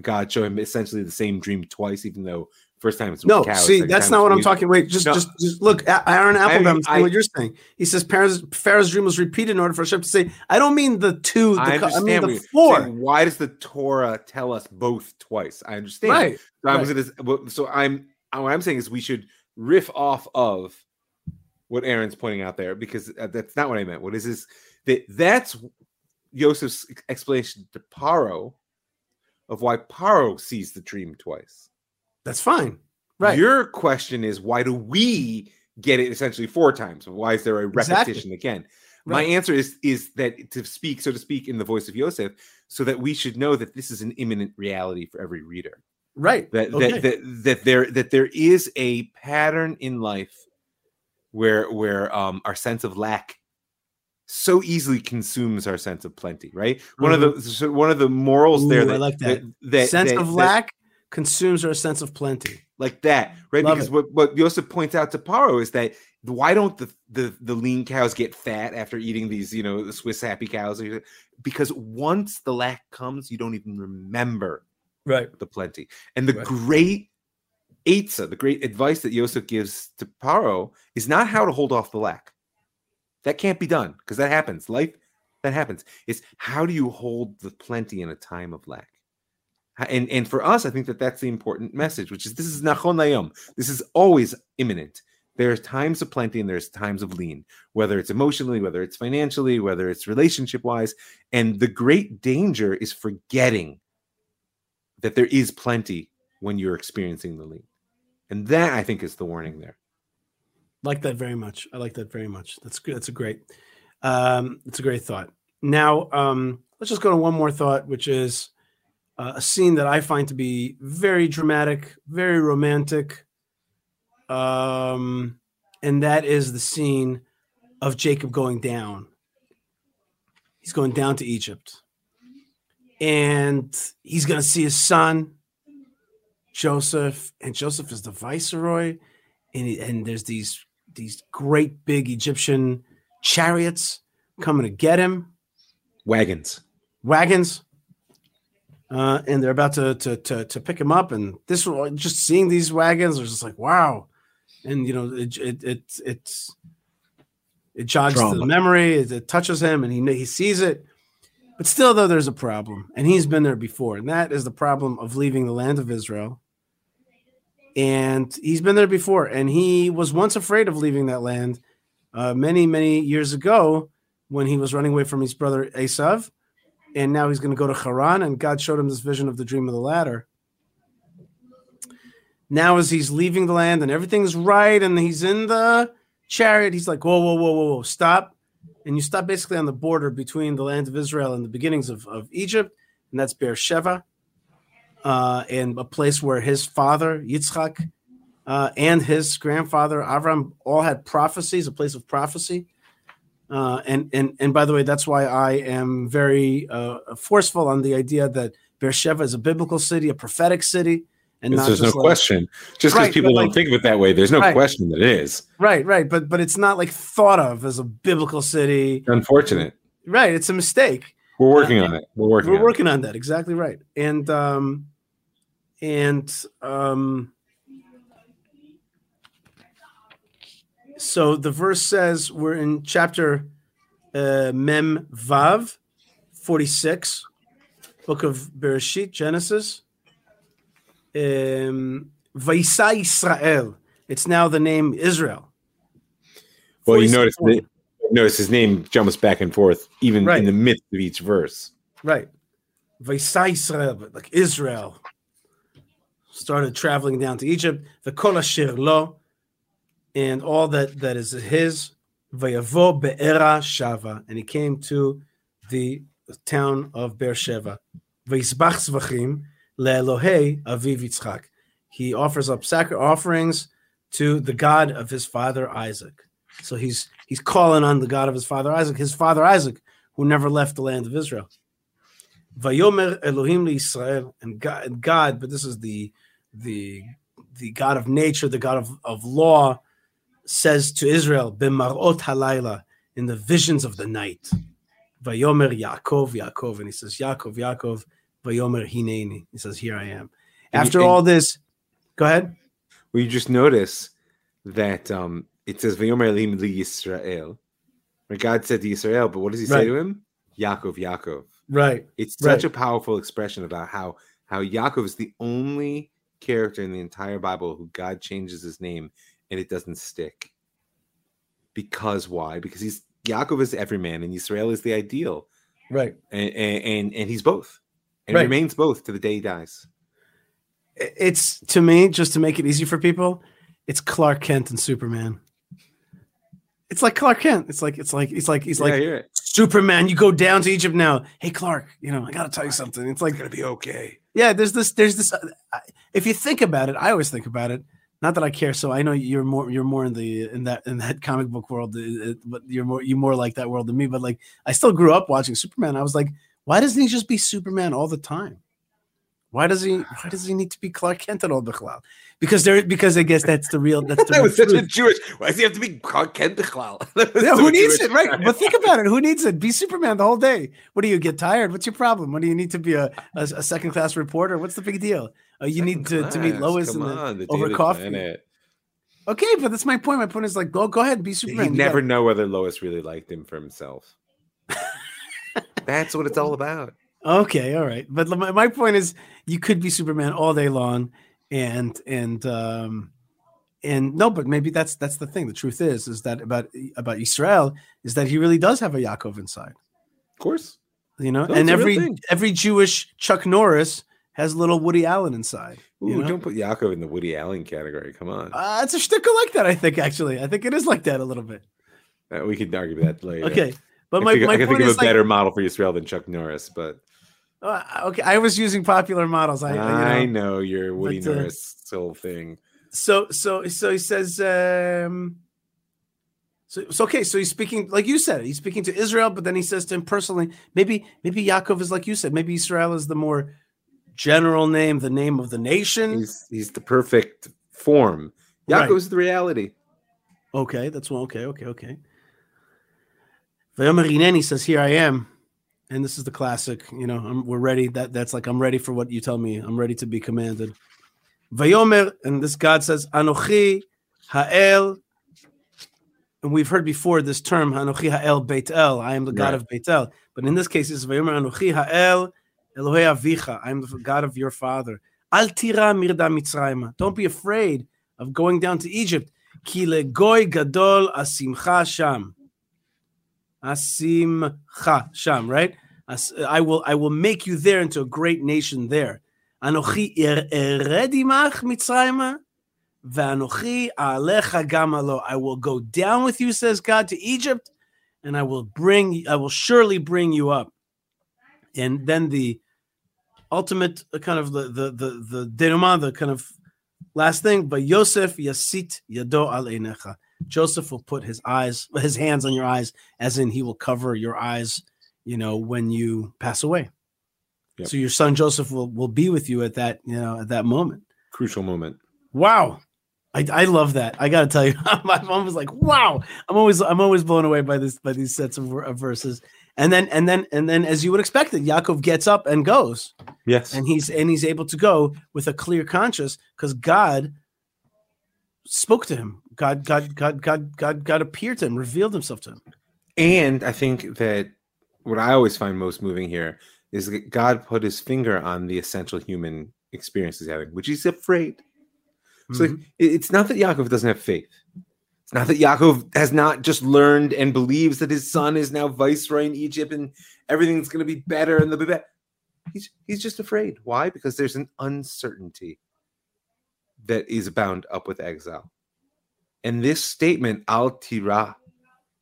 Speaker 8: God show him essentially the same dream twice, even though first time it's
Speaker 1: No,
Speaker 8: cows,
Speaker 1: see, that's not what I'm
Speaker 8: with-
Speaker 1: talking. Wait, just
Speaker 8: No.
Speaker 1: just just look, Aaron Applebaum
Speaker 8: I-
Speaker 1: saying what you're saying. He says Pharaoh's, Pharaoh's dream was repeated in order for Hashem to say, I don't mean the two, the,
Speaker 8: I
Speaker 1: co- I
Speaker 8: understand.
Speaker 1: mean the four.
Speaker 8: saying. Why does the Torah tell us both twice? I understand.
Speaker 1: Right.
Speaker 8: So, I'm
Speaker 1: right.
Speaker 8: gonna- well, so I'm what I'm saying is we should riff off of what Aaron's pointing out there because uh, that's not what I meant. What is this? That that's Joseph's explanation to Paro of why Paro sees the dream twice.
Speaker 1: That's fine. Right.
Speaker 8: Your question is why do we get it essentially four times? Why is there a
Speaker 1: Exactly.
Speaker 8: repetition again? My answer is is that to speak, so to speak, in the voice of Yosef, so that we should know that this is an imminent reality for every reader.
Speaker 1: right.
Speaker 8: That
Speaker 1: Okay.
Speaker 8: that, that that there that there is a pattern in life where where um our sense of lack so easily consumes our sense of plenty, right? One of the one of the morals there
Speaker 1: Mm-hmm. Ooh, I
Speaker 8: that
Speaker 1: like that.
Speaker 8: that,
Speaker 1: sense
Speaker 8: that-
Speaker 1: of lack consumes our sense of plenty.
Speaker 8: like that, right?
Speaker 1: Love
Speaker 8: because
Speaker 1: it.
Speaker 8: what, what Joseph points out to Paro is that why don't the, the the lean cows get fat after eating these, you know, the Swiss happy cows? Because once the lack comes, you don't even remember
Speaker 1: Right.
Speaker 8: the plenty. And the
Speaker 1: Right.
Speaker 8: great Eitzah, the great advice that Joseph gives to Paro is not how to hold off the lack. That can't be done because that happens. Life that happens. It's how do you hold the plenty in a time of lack? And and for us, I think that that's the important message, which is this is nachon layom. This is always imminent. There's times of plenty and there's times of lean, whether it's emotionally, whether it's financially, whether it's relationship wise. And the great danger is forgetting that there is plenty when you're experiencing the lean. And that I think is the warning there.
Speaker 1: Like that very much. I like that very much. That's good. That's a great. Um, it's a great thought. Now, um, let's just go to one more thought, which is uh, a scene that I find to be very dramatic, very romantic, um, and that is the scene of Jacob going down. He's going down to Egypt, and he's going to see his son, Joseph, and Joseph is the viceroy, and he- and there's these these great big Egyptian chariots coming to get him,
Speaker 8: Wagons.
Speaker 1: wagons, uh, and they're about to, to to to pick him up. And this just seeing these wagons was just like wow, and you know it it it it's it jogs to the memory, it, it touches him, and he he sees it. But still, though, there's a problem, and he's been there before, and that is the problem of leaving the land of Israel. And he's been there before, and he was once afraid of leaving that land uh, many, many years ago when he was running away from his brother Esav, and now he's going to go to Haran, and God showed him this vision of the dream of the ladder. Now, as he's leaving the land and everything's right, and he's in the chariot, he's like, "Whoa, whoa, whoa, whoa, whoa, stop!" And you stop basically on the border between the land of Israel and the beginnings of, of Egypt, and that's Beersheba, uh, and a place where his father Yitzchak uh, and his grandfather Avram all had prophecies, a place of prophecy. Uh, and and and by the way, that's why I am very uh, forceful on the idea that Beersheba is a biblical city, a prophetic city, and not
Speaker 8: there's no
Speaker 1: like-
Speaker 8: question. Just because
Speaker 1: Right,
Speaker 8: people don't
Speaker 1: like-
Speaker 8: think of it that way, there's no
Speaker 1: Right.
Speaker 8: question that it is.
Speaker 1: Right, right, but but it's not like thought of as a biblical city.
Speaker 8: Unfortunate.
Speaker 1: Right, it's a mistake.
Speaker 8: We're working on it. We're working
Speaker 1: We're
Speaker 8: on
Speaker 1: working on that. Exactly right. And um, and um, so the verse says we're in chapter uh, Mem Vav, forty six, book of Bereshit, Genesis. Um, Vaisa Israel. It's now the name Israel.
Speaker 8: Well, you notice that, notice his name jumps back and forth even
Speaker 1: Right.
Speaker 8: in the midst of each verse.
Speaker 1: Right. Vaisa Israel, but like Israel started traveling down to Egypt. The Kol Asher Lo, and all that that is his. Vayavo Be'era Shava, and he came to the town of Beersheba. Vayisbach Zvachim leElohei Aviv Yitzchak. He offers up sacri- offerings to the God of his father Isaac. So he's he's calling on the God of his father Isaac, his father Isaac, who never left the land of Israel. Vayomer Elohim Israel and God, but this is the the the God of nature, the God of, of law, says to Israel, B'marot halayla, in the visions of the night. Vayomer Yaakov, Yaakov, and he says, Yaakov, Yaakov, Vayomer Hineni. He says, Here I am. After
Speaker 8: and-
Speaker 1: all this, go ahead.
Speaker 8: Well, you just notice that um, it says Vayomer Elohim li Yisrael. Right? God said to Israel, but what does he
Speaker 1: Right.
Speaker 8: say to him? Yaakov, Yaakov.
Speaker 1: Right.
Speaker 8: It's
Speaker 1: Right.
Speaker 8: such a powerful expression about how how Yaakov is the only character in the entire Bible who God changes his name and it doesn't stick. because why? Because he's Yaakov is every man and Israel is the ideal.
Speaker 1: Right.
Speaker 8: And and and, and he's both. And
Speaker 1: Right.
Speaker 8: remains both to the day he dies.
Speaker 1: It's to me, just to make it easy for people, it's Clark Kent and Superman. It's like Clark Kent. It's like it's like he's like he's
Speaker 8: Yeah,
Speaker 1: like
Speaker 8: I hear it.
Speaker 1: Superman. You go down to Egypt now. Hey Clark, you know I gotta tell you something. It's like
Speaker 8: gonna be okay.
Speaker 1: yeah. There's this. There's this. uh, If you think about it, I always think about it. Not that I care. So I know you're more. You're more in the in that in that comic book world. uh, uh, But you're more. You more like that world than me. But like I still grew up watching Superman. I was like, why doesn't he just be Superman all the time? Why does he? Why does he need to be Clark Kent at all, Bichlal? Because there. Because I guess that's the real. That's the
Speaker 8: That
Speaker 1: real
Speaker 8: was such a. Jewish. Why does he have to be Clark Kent Bichlal? Was
Speaker 1: Yeah,
Speaker 8: so
Speaker 1: who needs
Speaker 8: Jewish.
Speaker 1: it, right? But think about it. Who needs it? Be Superman the whole day. What do you get tired? What's your problem? What do you need to be a, a, a second class reporter? What's the big deal? Uh, you need to, to meet Lois
Speaker 8: come on, the
Speaker 1: over coffee.
Speaker 8: Planet.
Speaker 1: Okay, but that's my point. My point is like, go go ahead, be Superman. You
Speaker 8: never
Speaker 1: got-
Speaker 8: know whether Lois really liked him for himself. That's what it's all about.
Speaker 1: Okay, all right. But my, my point is, you could be Superman all day long, and and um and no, but maybe that's that's the thing. The truth is, is that about about Israel is that he really does have a Yaakov inside.
Speaker 8: Of course.
Speaker 1: You know,
Speaker 8: No,
Speaker 1: and
Speaker 8: it's a real
Speaker 1: every every Jewish Chuck Norris has a little Woody Allen inside.
Speaker 8: Ooh,
Speaker 1: you know?
Speaker 8: don't put Yaakov in the Woody Allen category. Come on.
Speaker 1: Uh, it's a shtickle like that, I think. Actually, I think it is like that a little bit.
Speaker 8: Uh, we could argue that later.
Speaker 1: Okay, but
Speaker 8: I
Speaker 1: my,
Speaker 8: think,
Speaker 1: my
Speaker 8: I can think of a
Speaker 1: like,
Speaker 8: better model for Israel than Chuck Norris, but
Speaker 1: uh, okay, I was using popular models. I,
Speaker 8: I,
Speaker 1: you know.
Speaker 8: know your Woody
Speaker 1: but, uh,
Speaker 8: Norris whole thing.
Speaker 1: So so so he says. um so, so okay, so he's speaking like you said. He's speaking to Israel, but then he says to him personally. Maybe maybe Yaakov is like you said. Maybe Israel is the more general name, the name of the nation.
Speaker 8: He's he's the perfect form.
Speaker 1: Right.
Speaker 8: Yaakov's the reality.
Speaker 1: Okay, that's one. Okay, okay, okay. Vayomer Hineni says, "Here I am," and this is the classic. You know, I'm, we're ready. That that's like I'm ready for what you tell me. I'm ready to be commanded. Vayomer, and this God says, "Anochi Ha'el." And we've heard before this term, Anochi Ha'el Beit El. I am the God
Speaker 8: Right.
Speaker 1: of Beit El. But in this case, it's Vayomer Anochi Ha'el Elohei Avicha. I am the God of your father. Al tira mirda Mitzrayma. Don't be afraid of going down to Egypt. Ki legoy gadol asimcha sham. Asimcha sham, right? As- I will I will make you there into a great nation there. Anochi er- ered imach Mitzrayma. Vanochi alecha gamalo. I will go down with you, says God, to Egypt, and I will bring I will surely bring you up. And then the ultimate uh, kind of the the the the denouement, the kind of last thing, but Yosef yasit yado al einecha. Joseph will put his eyes, his hands on your eyes, as in he will cover your eyes, you know, when you pass away.
Speaker 8: Yep.
Speaker 1: So your son Joseph will will be with you at that, you know, at that moment.
Speaker 8: Crucial moment.
Speaker 1: Wow. I, I love that. I gotta tell you, my mom was like, "Wow!" I'm always I'm always blown away by this by these sets of, of verses. And then and then and then, as you would expect, it Yaakov gets up and goes,
Speaker 8: Yes.
Speaker 1: and he's and he's able to go with a clear conscience because God spoke to him. God God God God God God appeared to him, revealed himself to him.
Speaker 8: And I think that what I always find most moving here is that God put his finger on the essential human experience he's having, which he's afraid. So
Speaker 1: Mhm.
Speaker 8: it- it's not that Yaakov doesn't have faith. It's not that Yaakov has not just learned and believes that his son is now viceroy in Egypt and everything's going to be better and the be. He's he's just afraid. Why? Because there's an uncertainty that is bound up with exile. And this statement, al tira,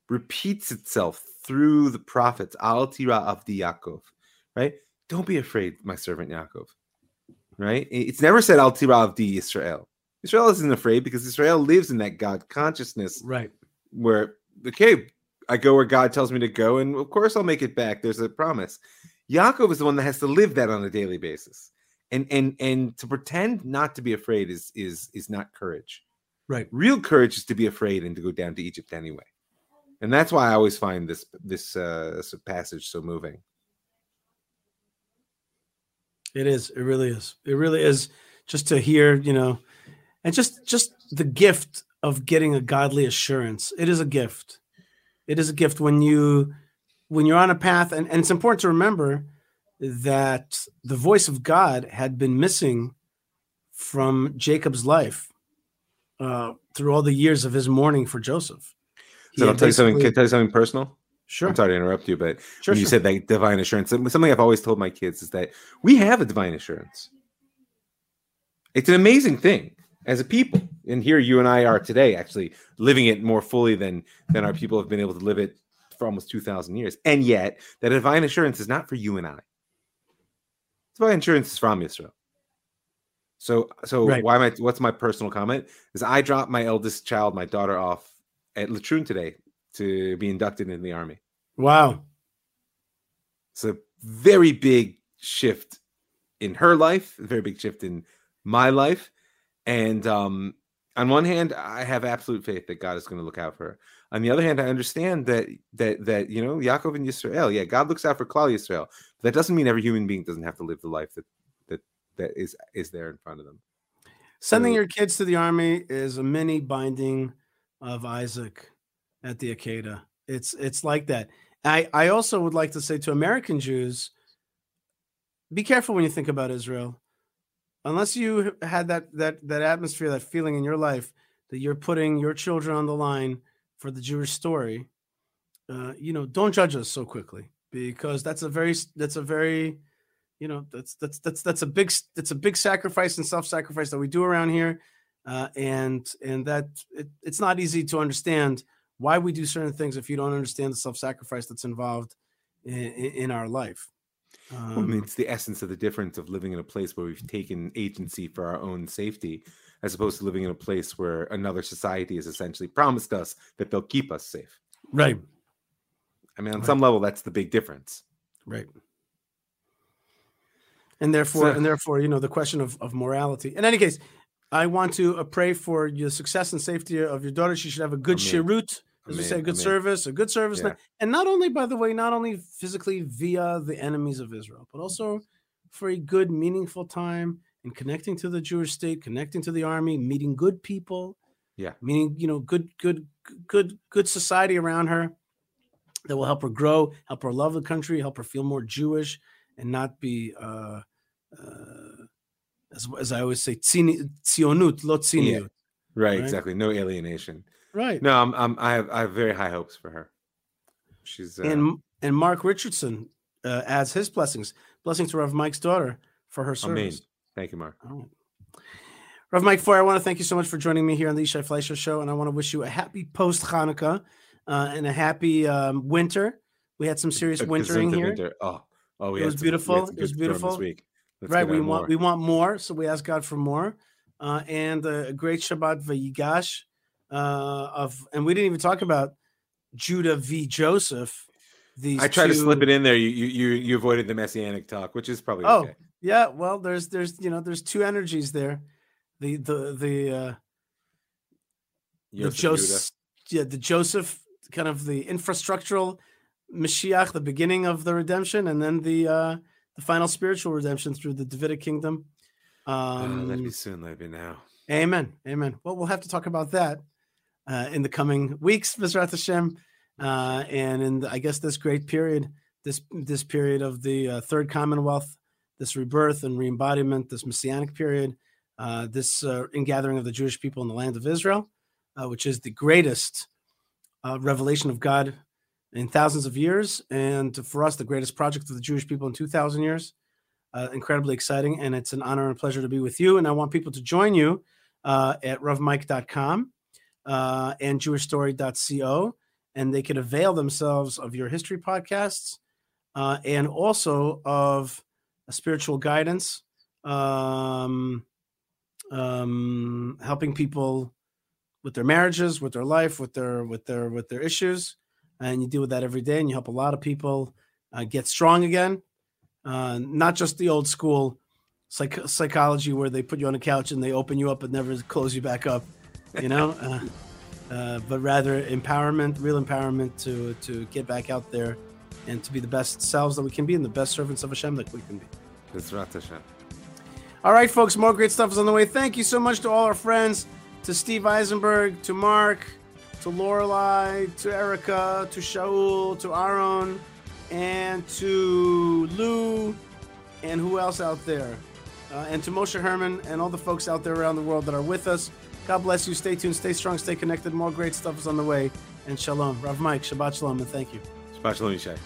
Speaker 8: repeats itself through the prophets, al tira of the Yaakov, right? Don't be afraid, my servant Yaakov, right? It's never said al tira of the Israel. Israel isn't afraid because Israel lives in that God consciousness
Speaker 1: Right.
Speaker 8: where, okay, I go where God tells me to go, and of course I'll make it back. There's a promise. Yaakov is the one that has to live that on a daily basis. And and and to pretend not to be afraid is is is not courage.
Speaker 1: Right.
Speaker 8: Real courage is to be afraid and to go down to Egypt anyway. And that's why I always find this this uh passage so moving.
Speaker 1: It is. It really is. It really is. Just to hear, you know, and just just the gift of getting a godly assurance. It is a gift. It is a gift when you when you're on a path, and, and it's important to remember that the voice of God had been missing from Jacob's life uh, through all the years of his mourning for Joseph.
Speaker 8: So i'll tell you something can i tell you something personal
Speaker 1: Sure.
Speaker 8: I'm sorry to interrupt you, but
Speaker 1: Sure,
Speaker 8: when you
Speaker 1: sure.
Speaker 8: said that divine assurance, something I've always told my kids is that we have a divine assurance. It's an amazing thing as a people, and here you and I are today, actually living it more fully than than our people have been able to live it for almost two thousand years. And yet, that divine assurance is not for you and I. Divine insurance is from Israel. So, so
Speaker 1: Right.
Speaker 8: why am I? What's my personal comment? Is I dropped my eldest child, my daughter, off at Latrun today to be inducted in the army.
Speaker 1: Wow.
Speaker 8: It's a very big shift in her life, a very big shift in my life. And um, on one hand, I have absolute faith that God is going to look out for her. On the other hand, I understand that that that you know Yaakov and Yisrael, yeah, God looks out for Klal Yisrael. That doesn't mean every human being doesn't have to live the life that that that is is there in front of them.
Speaker 1: Sending
Speaker 8: So-
Speaker 1: your kids to the army is a mini binding of Isaac at the Akeda. It's it's like that. I I also would like to say to American Jews, be careful when you think about Israel. Unless you had that that that atmosphere, that feeling in your life that you're putting your children on the line for the Jewish story, uh, you know, don't judge us so quickly because that's a very that's a very you know that's that's that's that's a big that's a big sacrifice and self-sacrifice that we do around here uh, and and that it, it's not easy to understand why we do certain things if you don't understand the self-sacrifice that's involved in, in, in our life
Speaker 8: Well, I mean,
Speaker 1: um,
Speaker 8: it's the essence of the difference of living in a place where we've taken agency for our own safety, as opposed to living in a place where another society has essentially promised us that they'll keep us safe.
Speaker 1: right
Speaker 8: I mean, on
Speaker 1: Right.
Speaker 8: some level, that's the big difference.
Speaker 1: right and therefore
Speaker 8: So-
Speaker 1: and therefore you know the question of, of morality in any case i want to uh, pray for your success and safety of your daughter she should have a good
Speaker 8: Amen.
Speaker 1: shirut as we say,
Speaker 8: Amen,
Speaker 1: good
Speaker 8: amen.
Speaker 1: service, a good service,
Speaker 8: Yeah.
Speaker 1: and not only, by the way, not only physically via the enemies of Israel, but also for a good, meaningful time in connecting to the Jewish state, connecting to the army, meeting good people,
Speaker 8: Yeah.
Speaker 1: meaning you know, good, good, good, good society around her that will help her grow, help her love the country, help her feel more Jewish, and not be, uh, uh, as, as I always say, tzini- tzionut, lo tziniut.
Speaker 8: Right,
Speaker 1: Right.
Speaker 8: exactly. No alienation.
Speaker 1: Right.
Speaker 8: No, I'm, I'm I have I have very high hopes for her. She's uh,
Speaker 1: and and Mark Richardson uh, adds his blessings, blessings to Rav Mike's daughter for her service. Amen.
Speaker 8: Thank you, Mark.
Speaker 1: All right. Rav Mike Feuer, I want to thank you so much for joining me here on the Yishai Fleisher Show, and I want to wish you a happy post Hanukkah uh, and a happy um, winter. We had some serious wintering here,
Speaker 8: winter. Oh, oh, we
Speaker 1: It was
Speaker 8: some-
Speaker 1: beautiful. It was beautiful.
Speaker 8: this week. Let's
Speaker 1: right? We want
Speaker 8: more.
Speaker 1: we want more, so we ask God for more, uh, and a great Shabbat Vayigash uh, of, and we didn't even talk about Judah v. Joseph. These
Speaker 8: I tried to slip it in there. You you you avoided the messianic talk, which is probably
Speaker 1: Oh,
Speaker 8: okay.
Speaker 1: yeah. Well, there's there's you know there's two energies there. The the the uh the Joseph yeah, the Joseph kind of the infrastructural Mashiach, the beginning of the redemption, and then the uh the final spiritual redemption through the Davidic kingdom.
Speaker 8: Oh,
Speaker 1: Um
Speaker 8: let me soon, let me now.
Speaker 1: Amen. Amen. Well, we'll have to talk about that uh, in the coming weeks, Bezrat Hashem, uh, and in the, I guess this great period, this this period of the uh, third Commonwealth, this rebirth and re-embodiment, this Messianic period, uh, this uh, ingathering of the Jewish people in the land of Israel, uh, which is the greatest revelation of God in thousands of years, and for us, the greatest project of the Jewish people in two thousand years. Incredibly exciting and it's an honor and pleasure to be with you and i want people to join you at ravmike.com uh, and jewishstory.co and they can avail themselves of your history podcasts uh, and also of spiritual guidance um, um, helping people with their marriages with their life with their with their with their issues and you deal with that every day and you help a lot of people uh, get strong again. Uh, not just the old school psych- psychology where they put you on a couch and they open you up and never close you back up, you know, uh, uh, but rather empowerment, real empowerment to to get back out there and to be the best selves that we can be and the best servants of Hashem that we can be.
Speaker 8: Bezrat Hashem.
Speaker 1: All right, folks, more great stuff is on the way. Thank you so much to all our friends, to Steve Eisenberg, to Mark, to Lorelai, to Erica, to Shaul, to Aaron, and to Lou, and who else out there? Uh, and to Moshe Herman and all the folks out there around the world that are with us. God bless you. Stay tuned, stay strong, stay connected. More great stuff is on the way. and shalom. Rav Mike, Shabbat shalom, and thank you.
Speaker 8: Shabbat shalom, Yishai.